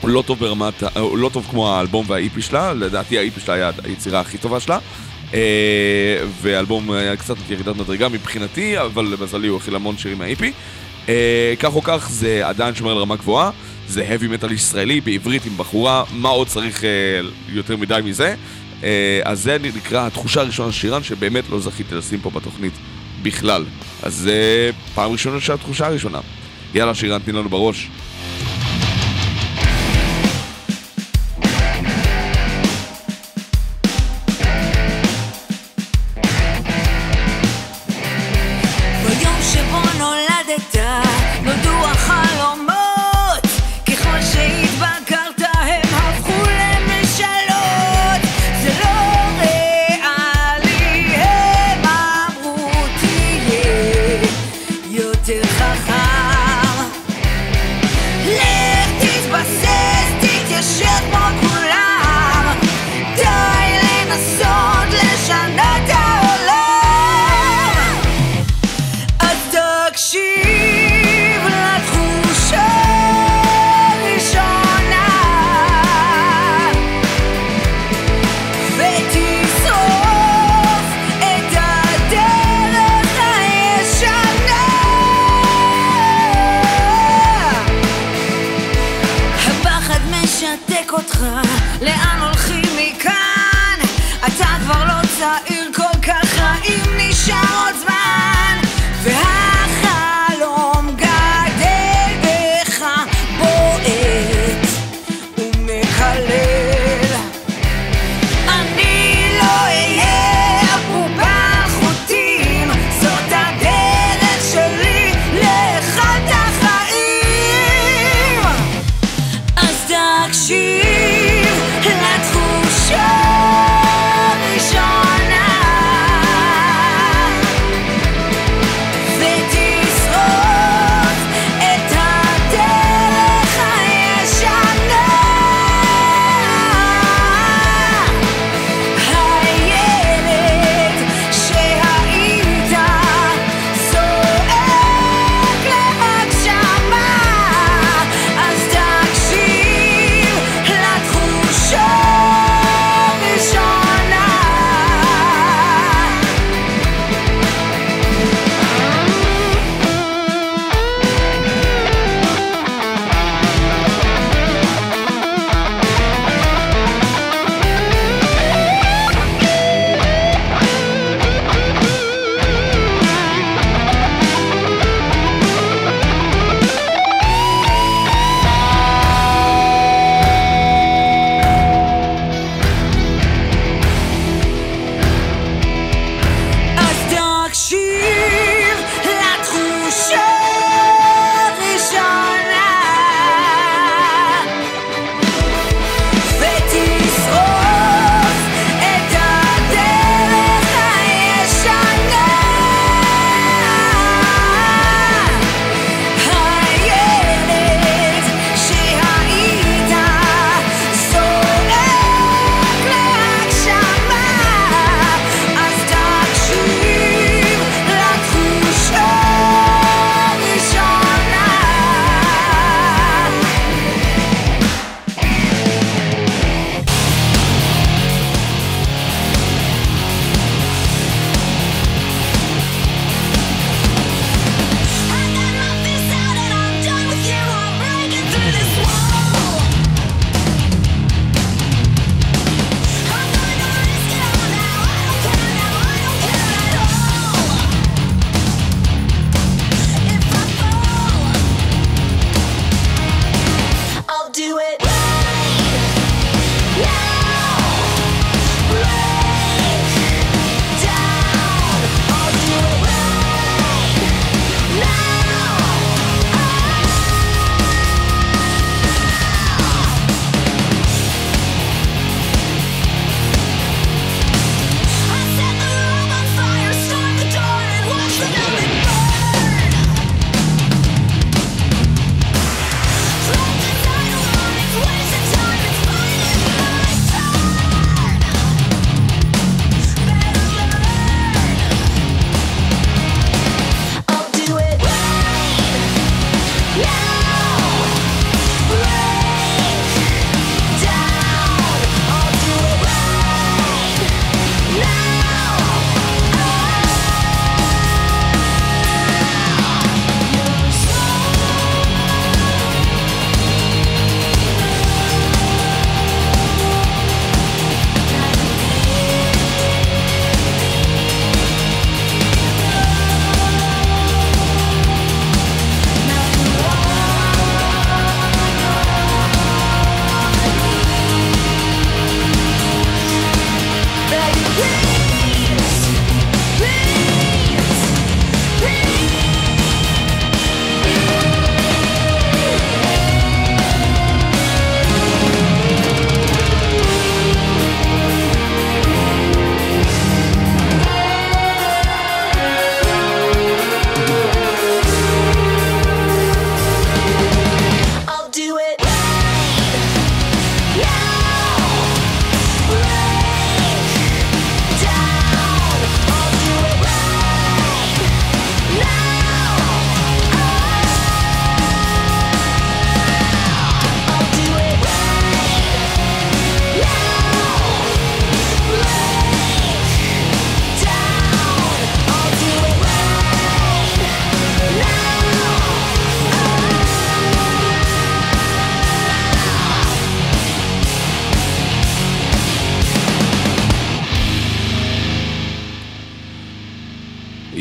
הוא לא טוב ברמת, לא טוב כמו האלבום והאיפי שלה, לדעתי האיפי שלה היה היצירה הכי טובה שלה. אה, ואלבום היה קצת ירידת מדרגה מבחינתי, אבל למזלי הוא הכיל המון שירים מהאיפי. אה, כך או כך, זה עדיין שומר על רמה גבוהה, זה heavy metal ישראלי בעברית עם בחורה, מה עוד צריך אה, יותר מדי מזה? אז זה נקרא התחושה הראשונה של שירן, שבאמת לא זכיתי לשים פה בתוכנית בכלל. אז זה פעם ראשונה של התחושה הראשונה. יאללה שירן, תני לנו בראש.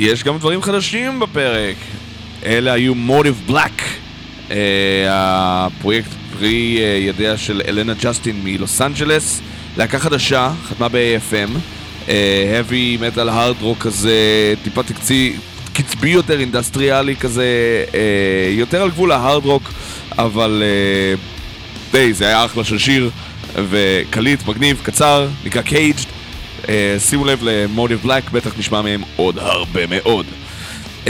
יש גם דברים חדשים בפרק. אלה היו Motive Black, uh, הפרויקט פרי uh, ידיה של אלנה ג'סטין מלוס אנג'לס, להקה חדשה, חתמה ב-AFM, uh, heavy metal hard rock כזה, טיפה תקצי, קצבי יותר, אינדסטריאלי כזה, יותר על גבול ה hard rock, אבל די, זה היה אחלה של שיר, וקליט, מגניב, קצר, נקרא Caged. Uh, שימו לב למודיב בלק, בטח נשמע מהם עוד הרבה מאוד. Uh,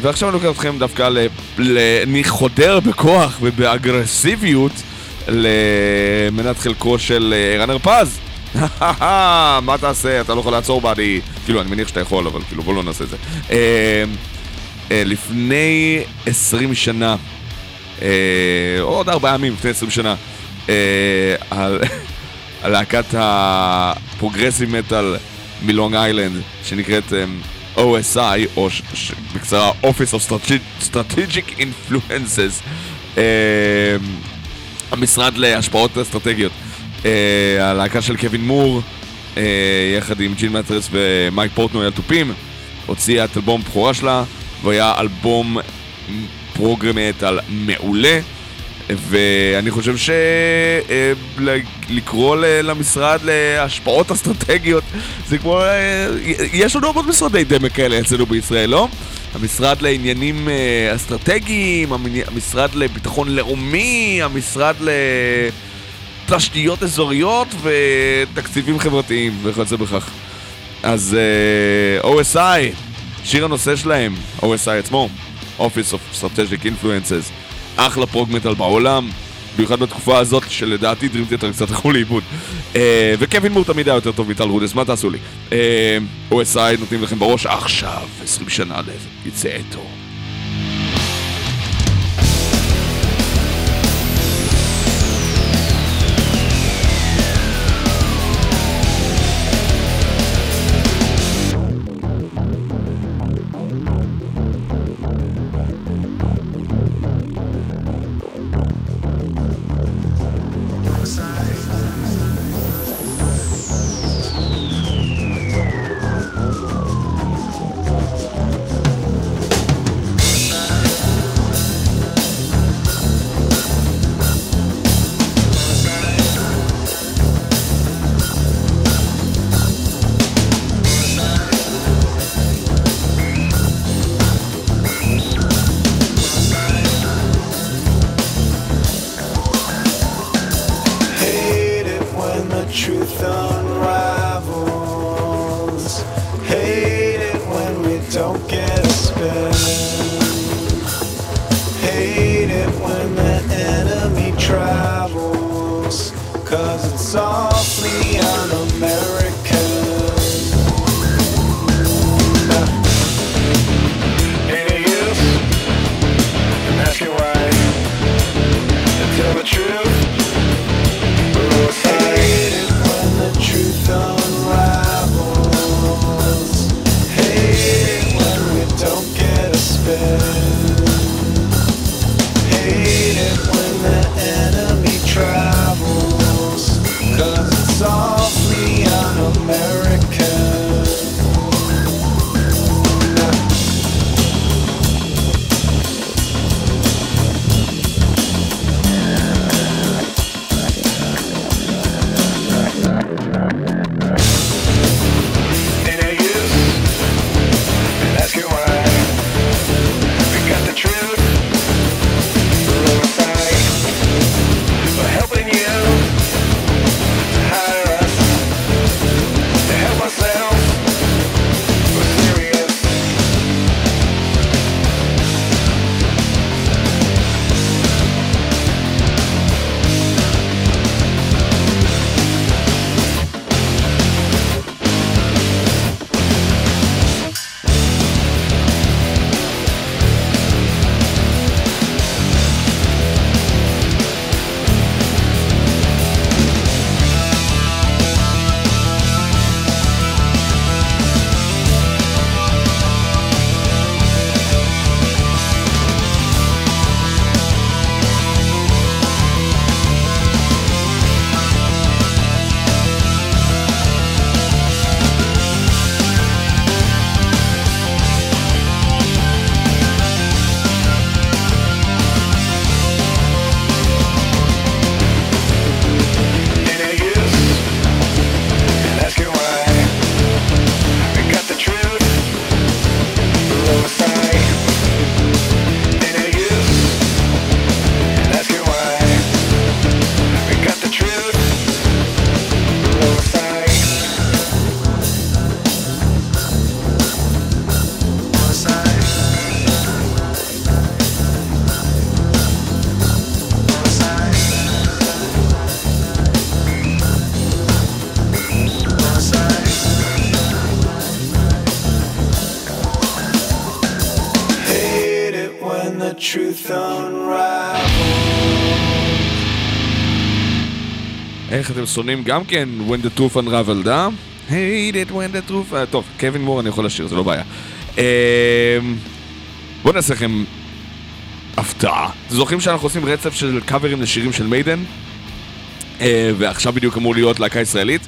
ועכשיו אני לוקח אתכם דווקא ל... ל... אני חודר בכוח ובאגרסיביות למנת חלקו של אה, ערן הרפז. מה תעשה? אתה לא יכול לעצור בעדי. כאילו, אני מניח שאתה יכול, אבל כאילו, בוא לא נעשה את זה. Uh, uh, לפני 20 שנה, uh, עוד ארבעה ימים לפני 20 שנה, הלהקת ה progressive metal מלונג איילנד, שנקראת um, OSI, או ש- ש- בקצרה Office of Strate- Strategic Influences, um, המשרד להשפעות אסטרטגיות. Uh, הלהקה של קווין מור, uh, יחד עם ג'ים מת'יאוס ומייק פורטנוי על תופים, הוציאה את אלבום בכורה שלה, והיה אלבום פרוגרמטאל מעולה. ואני חושב שלקרוא למשרד להשפעות אסטרטגיות זה כמו... אה, יש לנו עוד משרדי דמק כאלה אצלנו בישראל, לא? המשרד לעניינים אה, אסטרטגיים, המשרד לביטחון לאומי, המשרד לתשתיות אזוריות ותקציבים חברתיים וכיוצא בכך. אז uh, OSI, שיר הנושא שלהם, OSI עצמו, Office of Strategic Influences. אחלה פרוגמטל בעולם, במיוחד בתקופה הזאת שלדעתי דרים תיאטר קצת הלכו לאיבוד. אה, וקווין מור תמיד היה יותר טוב מטל רודס, מה תעשו לי? אה, OSI נותנים לכם בראש עכשיו, 20 שנה יצא אתו. better אתם שונאים גם כן When the Truth Unraveled, אה? hate it when the truth... אה, טוב, קווין מור אני יכול לשיר, זה לא בעיה. אה, בואו נעשה לכם הפתעה. זוכרים שאנחנו עושים רצף של קאברים לשירים של מיידן? אה, ועכשיו בדיוק אמור להיות להקה ישראלית.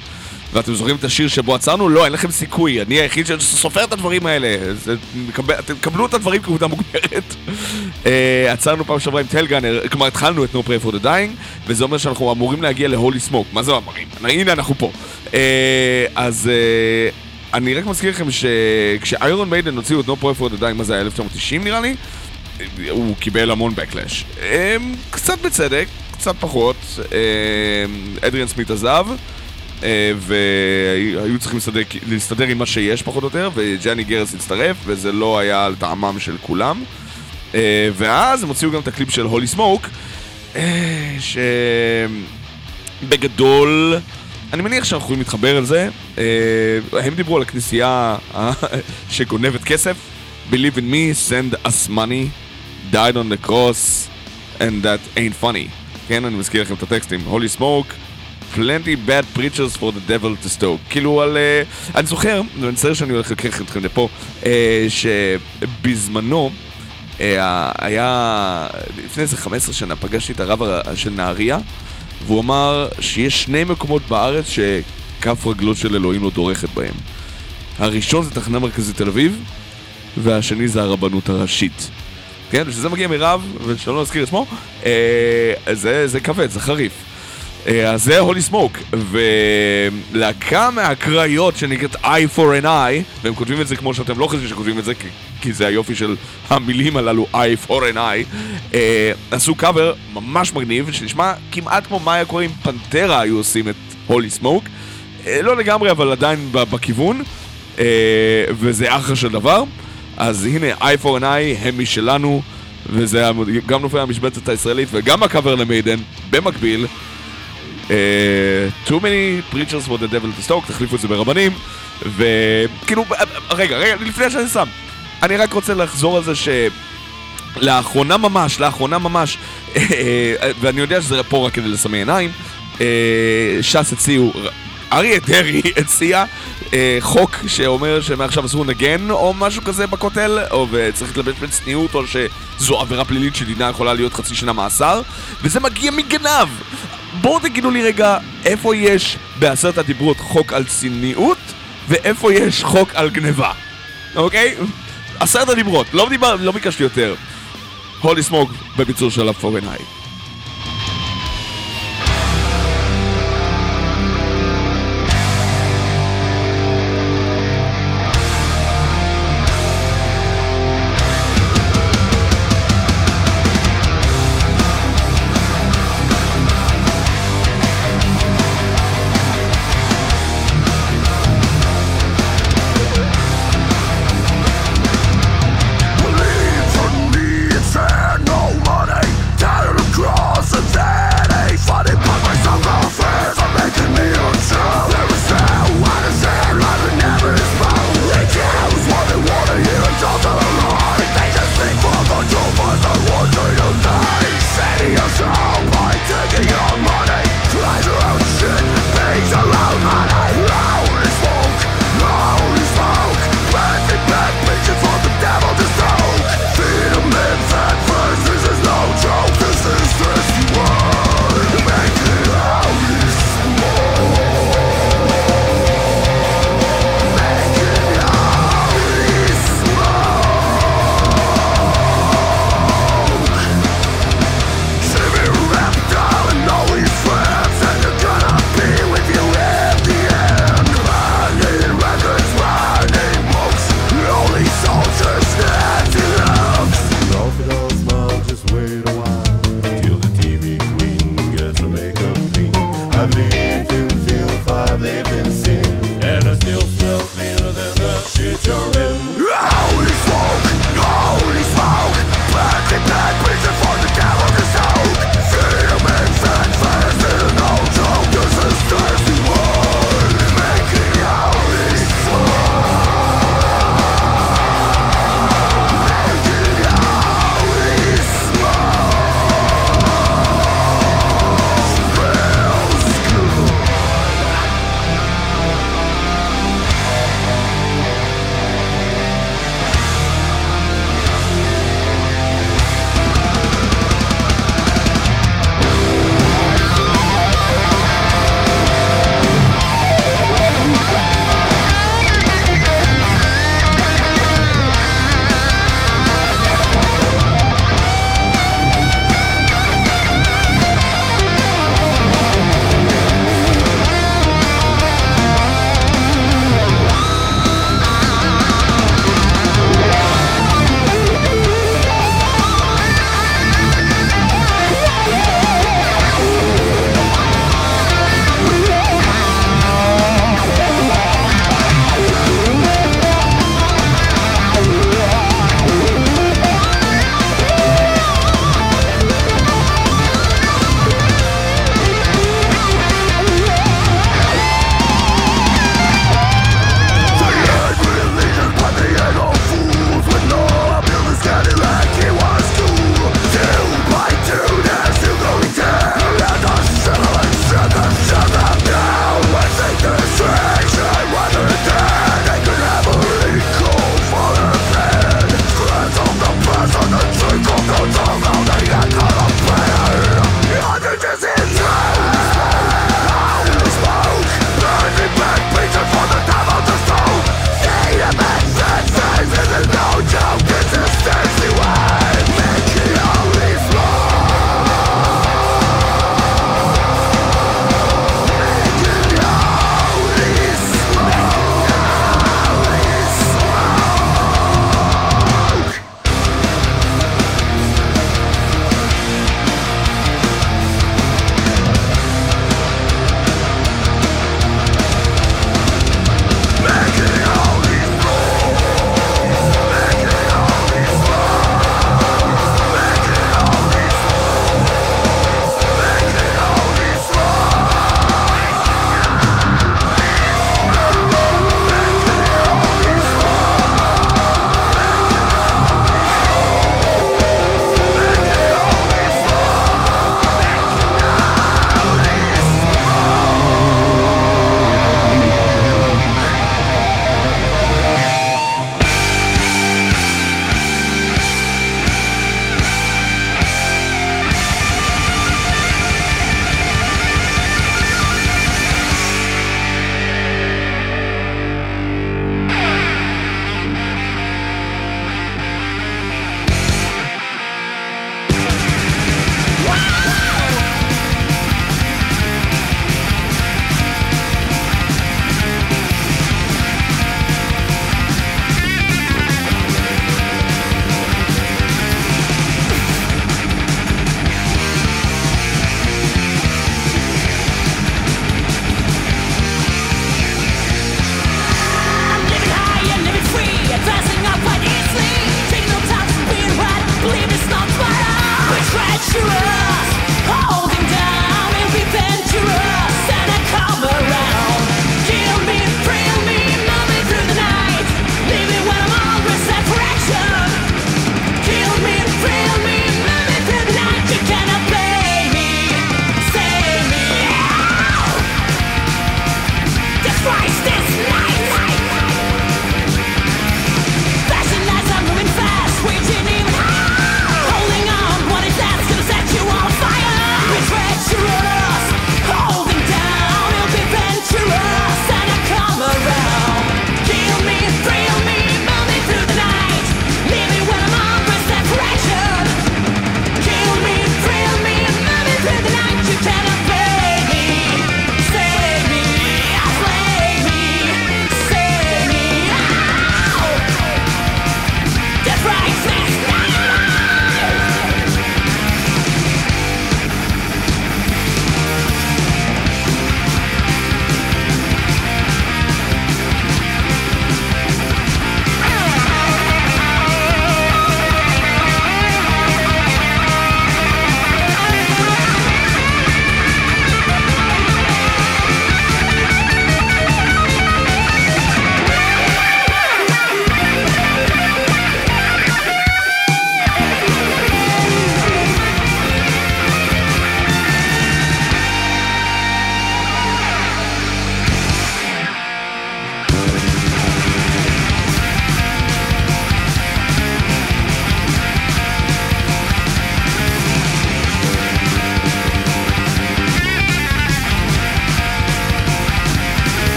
ואתם זוכרים את השיר שבו עצרנו? לא, אין לכם סיכוי, אני היחיד שסופר את הדברים האלה. זה, מקבל, אתם קבלו את הדברים כעובדה מוגמרת. אה, עצרנו פעם שעברה עם טלגאנר, כלומר התחלנו את No Pray for the Dying, וזה אומר שאנחנו אמורים להגיע להולי סמוק. מה זה אמורים? הנה אנחנו פה. אה, אז אה, אני רק מזכיר לכם שכשאיירון מיידן הוציאו את No Pray for the Dying, מה זה היה 1990 נראה לי? הוא קיבל המון backlash. אה, קצת בצדק, קצת פחות. אדריאן סמית עזב. אה, והיו צריכים להסתדר, להסתדר עם מה שיש פחות או יותר, וג'אני גרס הצטרף, וזה לא היה על טעמם של כולם. אה, ואז הם הוציאו גם את הקליפ של הולי סמוק, אה, שבגדול, אני מניח שאנחנו יכולים להתחבר על זה. הם דיברו על הכנסייה שגונבת כסף, Believe in me, send us money, died on the cross, and that ain't funny. כן, אני מזכיר לכם את הטקסטים, הולי סמוק. Plenty bad preachers for the devil to stoke. כאילו על... Uh, אני זוכר, ואני מצטער שאני הולך לקחת אתכם לפה, uh, שבזמנו uh, היה... לפני איזה 15 שנה פגשתי את הרב של נהריה, והוא אמר שיש שני מקומות בארץ שכף רגלו של אלוהים לא דורכת בהם. הראשון זה תחנה מרכזית תל אביב, והשני זה הרבנות הראשית. כן, ושזה מגיע מרב, ושלא נזכיר את שמו, אה, זה, זה כבד, זה חריף. אה, אז זה הולי סמוק, ולהקה מהקריות שנקראת Eye for an Eye, והם כותבים את זה כמו שאתם לא חושבים שכותבים את זה, כי, כי זה היופי של המילים הללו, Eye for an Eye, אה, עשו קאבר ממש מגניב, שנשמע כמעט כמו מה היה קורה אם פנטרה היו עושים את הולי סמוק, אה, לא לגמרי, אבל עדיין בכיוון, אה, וזה אחלה של דבר. אז הנה, Eye for an Eye הם משלנו, וזה גם נופל המשבצת הישראלית וגם הקאבר למיידן, במקביל. Uh, too many preachers for the devil to stoke, תחליפו את זה ברבנים, וכאילו, רגע, רגע, לפני שאני שם, אני רק רוצה לחזור על זה שלאחרונה ממש, לאחרונה ממש, ואני יודע שזה פה רק כדי לסמי עיניים, ש"ס הציעו, אריה דרעי הציע חוק שאומר שמעכשיו אסור לנגן או משהו כזה בכותל, או וצריך להתלבש בצניעות, או שזו עבירה פלילית שדינה יכולה להיות חצי שנה מאסר, וזה מגיע מגנב! בואו תגידו לי רגע, איפה יש בעשרת הדיברות חוק על צניעות, ואיפה יש חוק על גניבה, אוקיי? עשרת הדיברות, לא, דיבר, לא ביקשתי יותר. הולי סמוק בביצור של הפורנאי.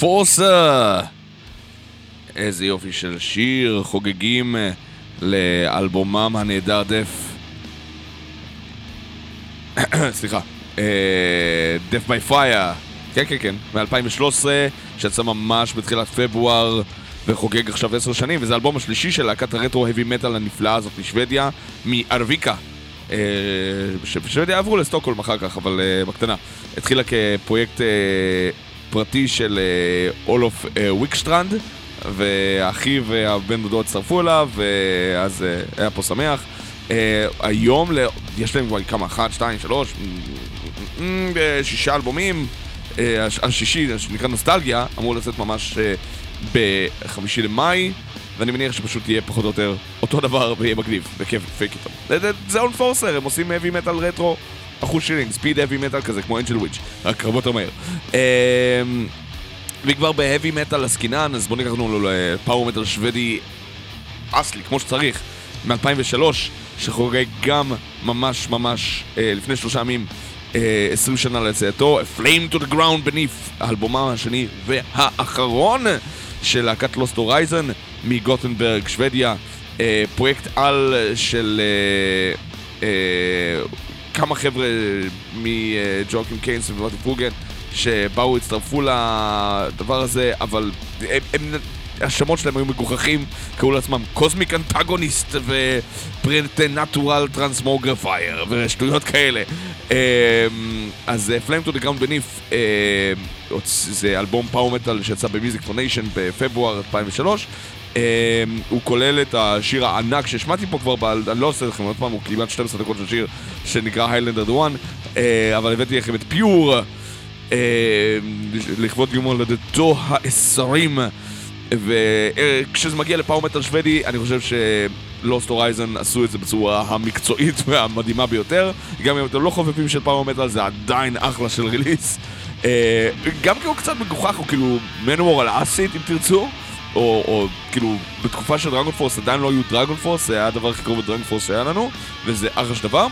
Enforcer! איזה יופי של שיר, חוגגים אה, לאלבומם הנהדר דף. סליחה, דף ביי פייר. כן, כן, כן, מ-2013, שיצא ממש בתחילת פברואר, וחוגג עכשיו עשר שנים, וזה האלבום השלישי של להקת הרטרו heavy מטאל הנפלאה הזאת משוודיה, מארוויקה. אה, שבשוודיה עברו לסטוקהולם אחר כך, אבל אה, בקטנה. התחילה כפרויקט אה, פרטי של אולוף ויקשטרנד, ואחיו והבן דודו הצטרפו אליו, ואז היה פה שמח. היום יש להם כבר כמה, אחת, שתיים, שלוש, שישה אלבומים. השישי, שנקרא נוסטלגיה, אמור לצאת ממש בחמישי למאי, ואני מניח שפשוט יהיה פחות או יותר אותו דבר ויהיה מגניב, בכיף פייק איתו. זה אונפורסר, הם עושים heavy metal רטרו, אחוז שירינג, ספיד heavy metal כזה, כמו אנג'ל וויץ', רק הרבה יותר מהר. וכבר בהאבי מטאל עסקינן, אז בואו ניקח לנו לפאור מטאל שוודי אסלי, כמו שצריך, מ-2003, שחוגג גם ממש ממש אה, לפני שלושה ימים 20 אה, שנה ליציאתו, Flame to the Ground Beneath, האלבומה השני והאחרון של להקת לוסט הורייזן מגוטנברג, שוודיה, אה, פרויקט על של כמה חבר'ה מג'וקים קיינס ומרטי פרוגן שבאו, הצטרפו לדבר הזה, אבל הם, הם השמות שלהם היו מגוחכים, קראו לעצמם Cosmic Antagonist ו Preternatural Transmogrifier ושטויות כאלה. אמ, אז Flame to the Ground Beneath זה אלבום power metal שיצא ב Music for Nations בפברואר 2003. Um, הוא כולל את השיר הענק שהשמעתי פה כבר, אני לא עושה לכם עוד פעם, הוא כמעט 12 דקות של שיר שנקרא Highlander The One, אבל הבאתי לכם את Pure uh, לכבוד יום הולדתו העשרים וכשזה מגיע ל power metal שוודי, אני חושב ש Lost Horizon עשו את זה בצורה המקצועית והמדהימה ביותר. גם אם אתם לא חופפים של פאור מטר, זה עדיין אחלה של ריליס. אה, גם כי הוא קצת מגוחך, הוא כאילו מנוור על אסיד, אם תרצו. או, או כאילו, בתקופה של דרגון פורס עדיין לא היו דרגון פורס, זה היה הדבר הכי קרוב לדרגון פורס שהיה לנו, וזה אחלה של דבר.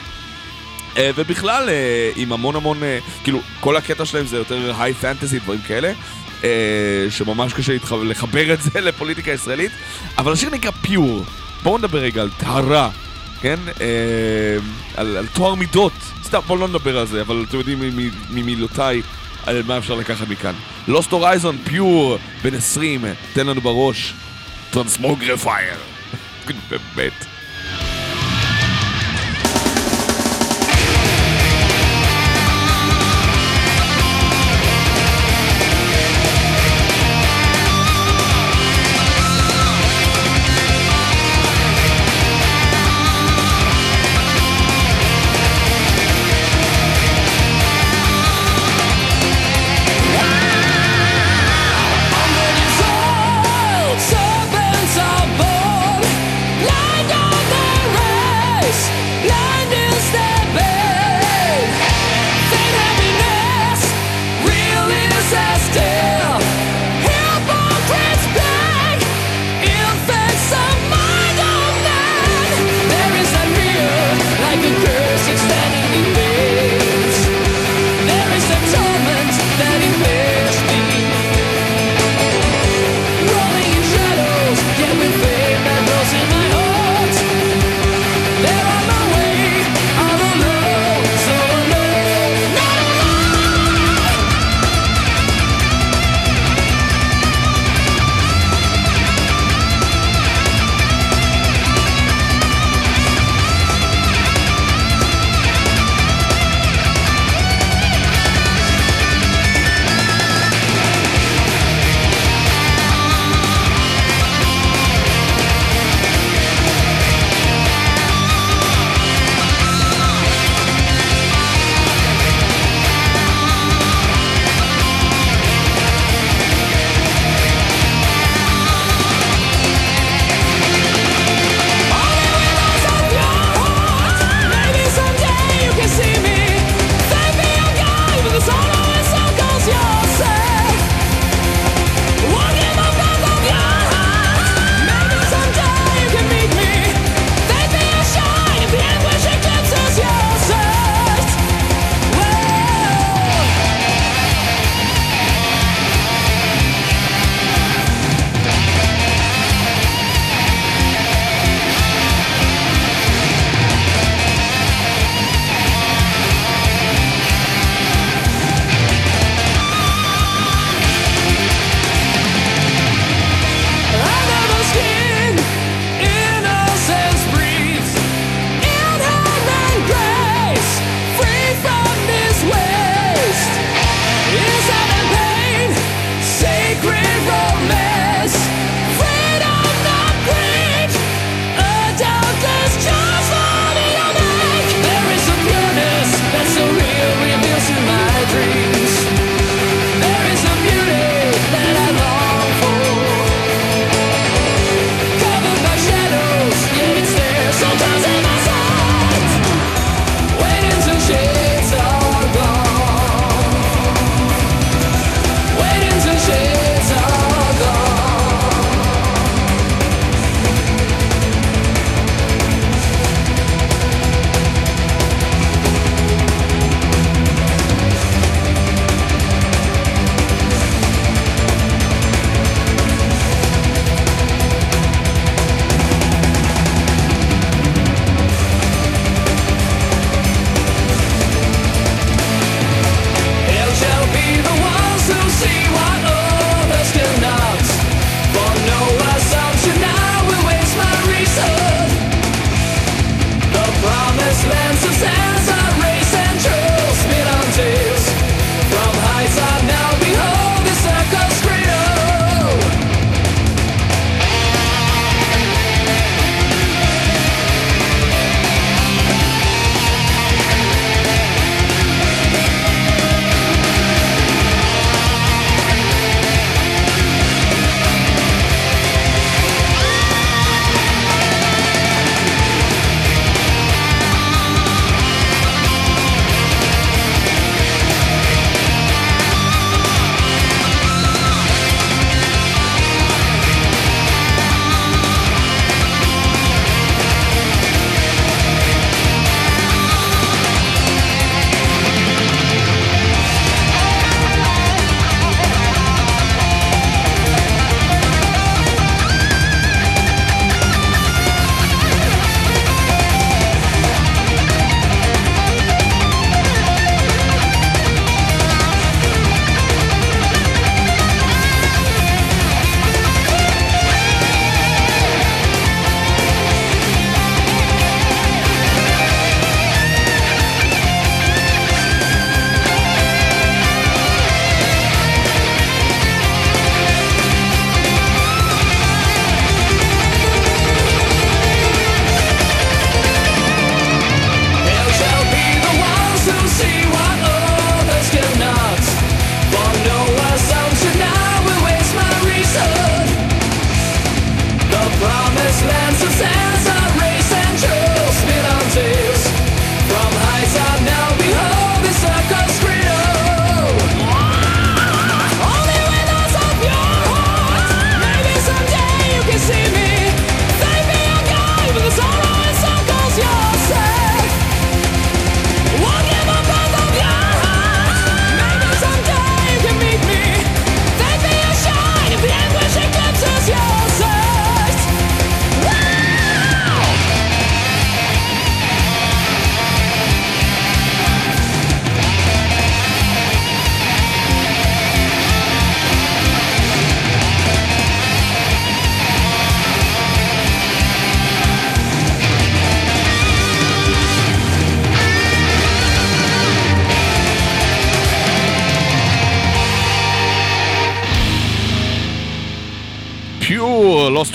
Uh, ובכלל, uh, עם המון המון, uh, כאילו, כל הקטע שלהם זה יותר היי פנטזי, דברים כאלה. אה, שממש קשה לחבר את זה לפוליטיקה הישראלית, אבל השיר נקרא פיור. בואו נדבר רגע על טהרה, כן? אה, על, על טוהר מידות. סתם, בואו לא נדבר על זה, אבל אתם יודעים ממילותיי על מה אפשר לקחת מכאן. Lost Horizon, Pure, בן 20, תן לנו בראש, Transmogrifier. באמת.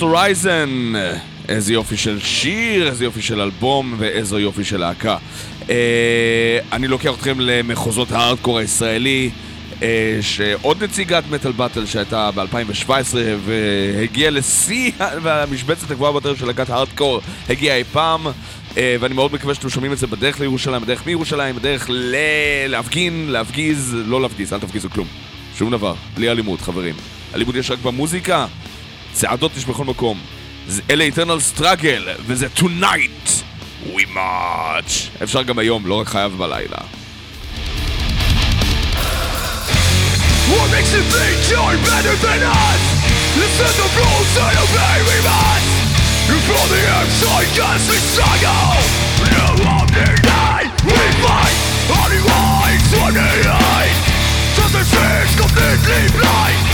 Horizon. איזה יופי של שיר, איזה יופי של אלבום ואיזה יופי של להקה. אה, אני לוקח אתכם למחוזות הארדקור הישראלי. אה, שעוד נציגת מטאל באטל שהייתה ב-2017 והגיעה לשיא והמשבצת הגבוהה ביותר של להקת הארדקור הגיעה אי פעם אה, ואני מאוד מקווה שאתם שומעים את זה בדרך לירושלים, בדרך מירושלים, בדרך ל... להפגין, להפגיז, לא להפגיז, אל תפגיזו כלום. שום דבר, בלי אלימות, חברים. אלימות יש רק במוזיקה, צעדות יש בכל מקום. זה אלה איטרנל סטראגל, וזה Tonight We March. אפשר גם היום, לא רק חייב בלילה. What makes you think you're better than us? Listen the rules and obey we must You feel the inside as we struggle You won't deny we fight Only lies on the line Something seems completely blind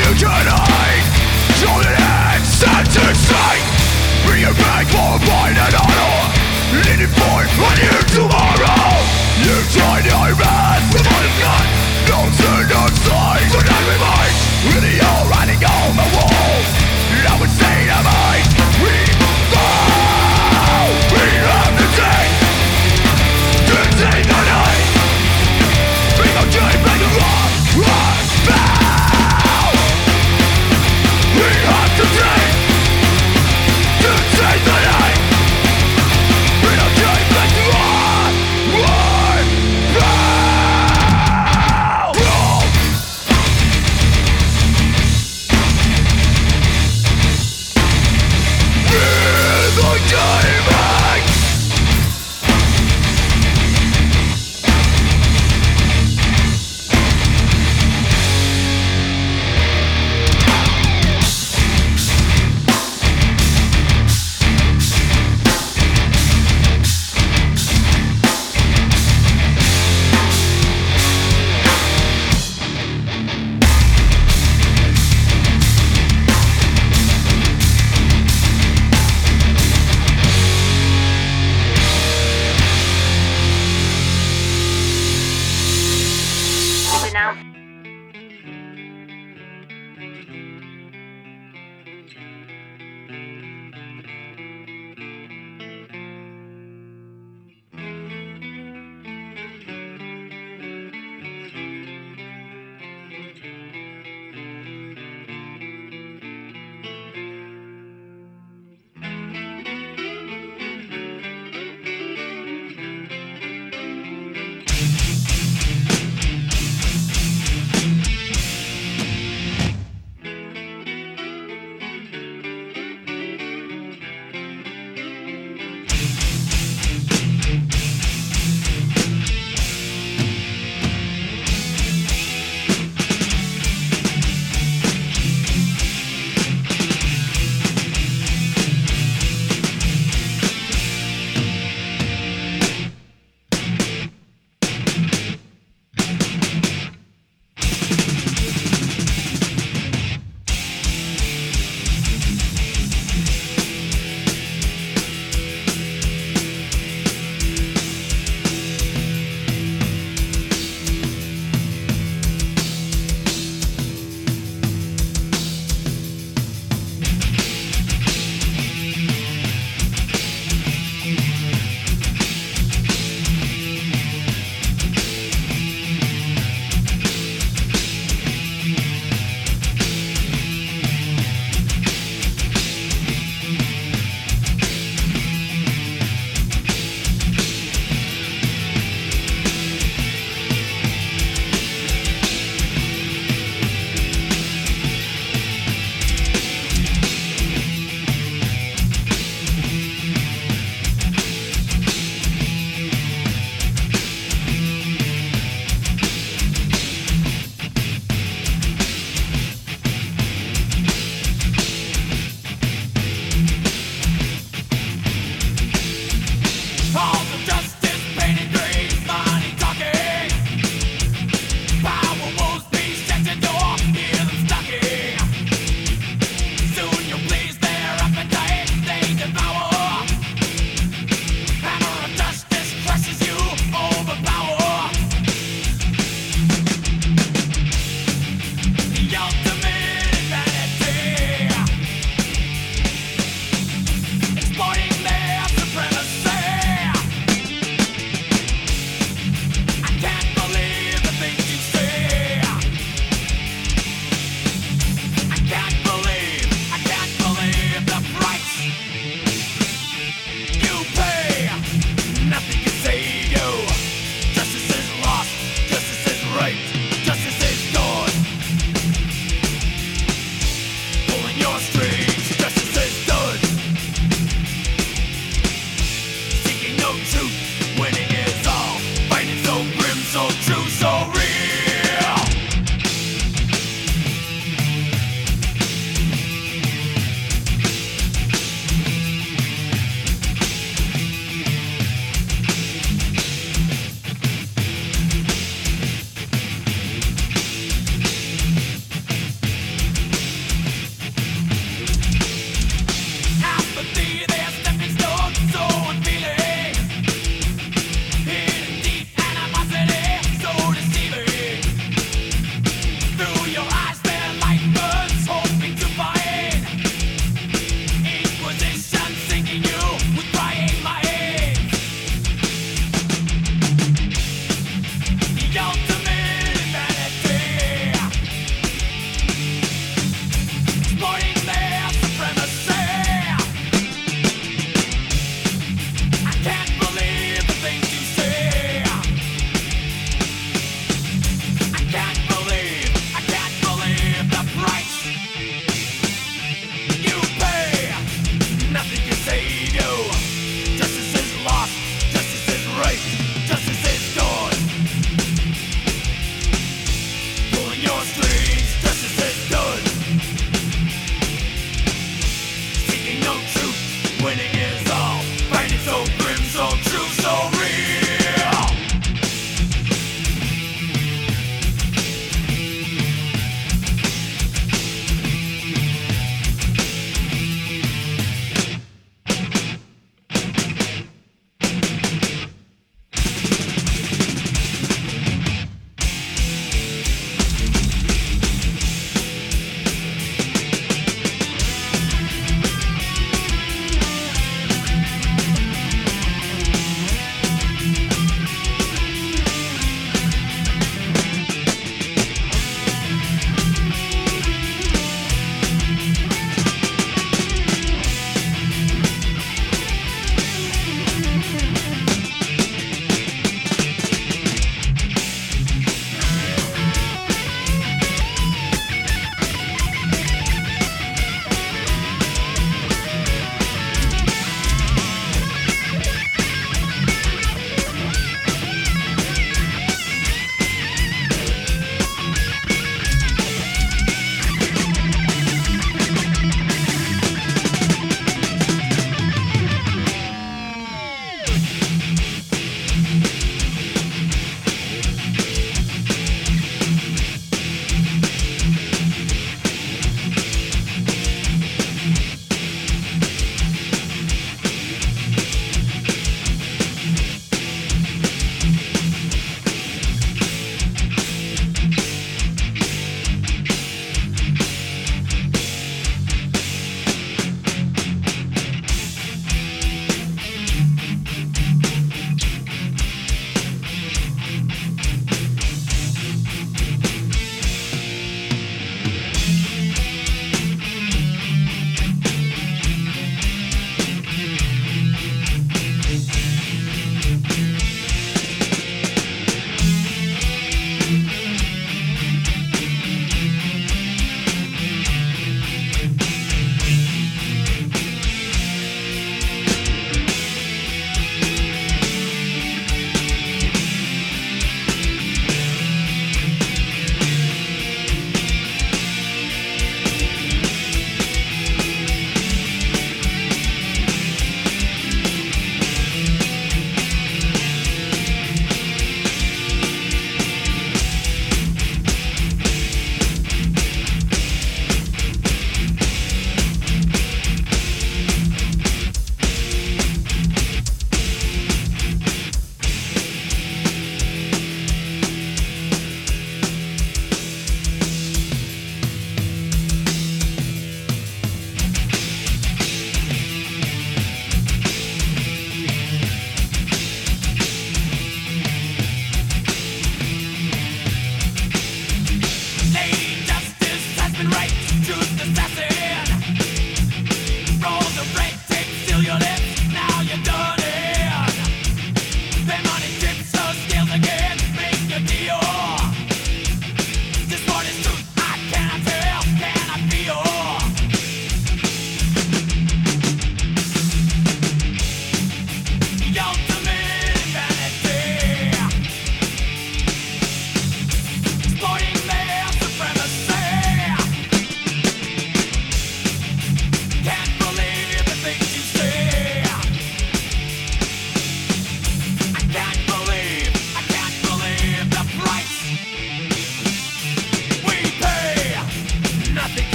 you tonight? Show it and set to sight Bring for and tomorrow. You tried your best all you've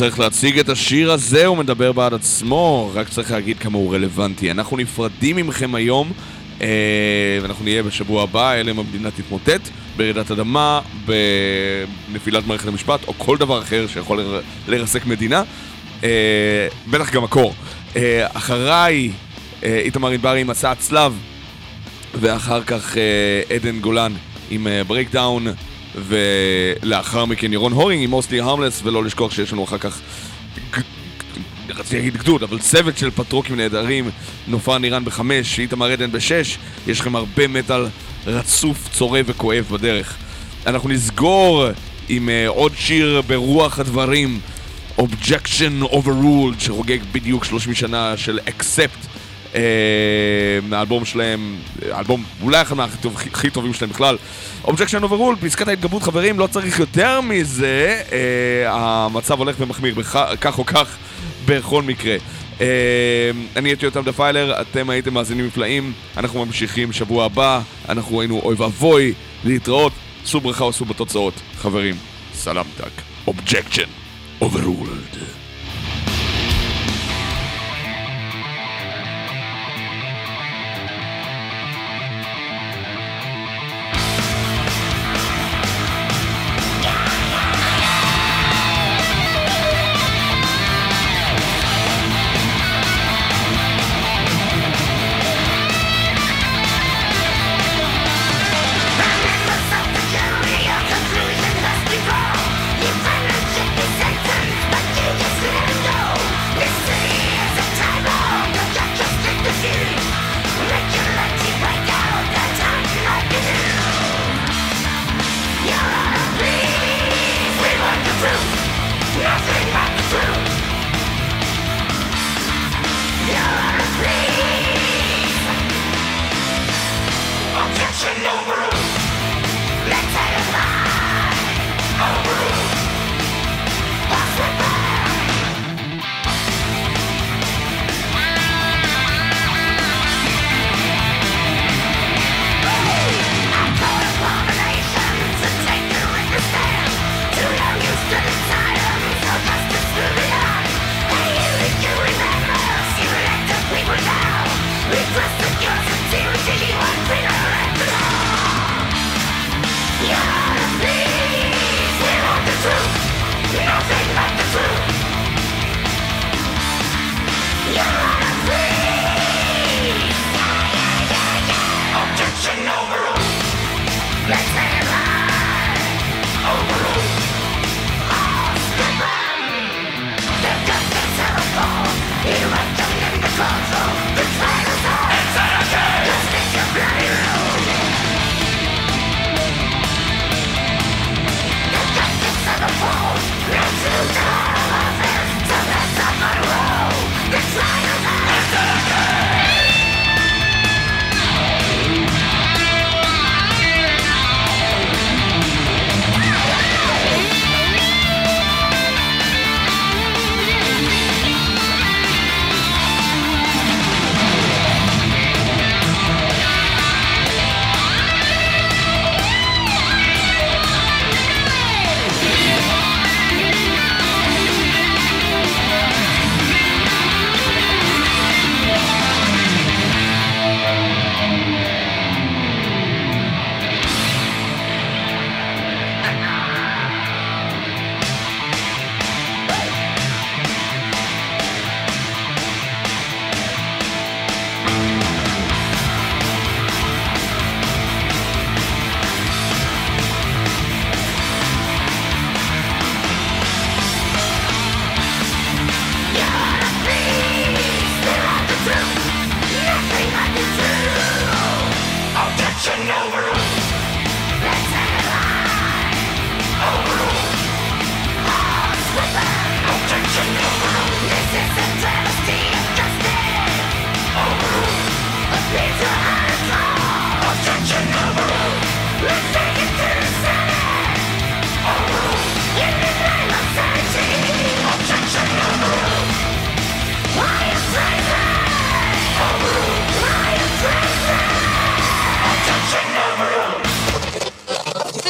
צריך להציג את השיר הזה, הוא מדבר בעד עצמו, רק צריך להגיד כמה הוא רלוונטי. אנחנו נפרדים מכם היום, אה, ואנחנו נהיה בשבוע הבא, אלא אם המדינה תתמוטט, ברעידת אדמה, בנפילת מערכת המשפט, או כל דבר אחר שיכול לר- לרסק מדינה. אה, בטח גם הקור. אה, אחריי, אה, איתמר ענברי עם מסע הצלב, ואחר כך אה, עדן גולן עם Breakdown, ולאחר מכן ירון הורינג עם מוסטלי הרמלס, ולא לשכוח שיש לנו אחר כך, רציתי להגיד גדוד, אבל צוות של פטרוקים נהדרים, נופר נירן בחמש, איתמר עדן בשש, יש לכם הרבה מטאל רצוף, צורב וכואב בדרך. אנחנו נסגור עם אה, עוד שיר ברוח הדברים, Objection Overruled, שחוגג בדיוק 30 שנה של Accept. אה, מהאלבום שלהם, האלבום אולי אחד מהכי הכי טובים שלהם בכלל. Objection Overruled, פסקת ההתגברות חברים, לא צריך יותר מזה, אה, המצב הולך ומחמיר כך או כך בכל מקרה. אה, אני הייתי יותם דפיילר, אתם הייתם מאזינים נפלאים, אנחנו ממשיכים שבוע הבא, אנחנו היינו אוי ואבוי, להתראות, סעו ברכה או בתוצאות, חברים, סלאם טאק, Objection Overruled.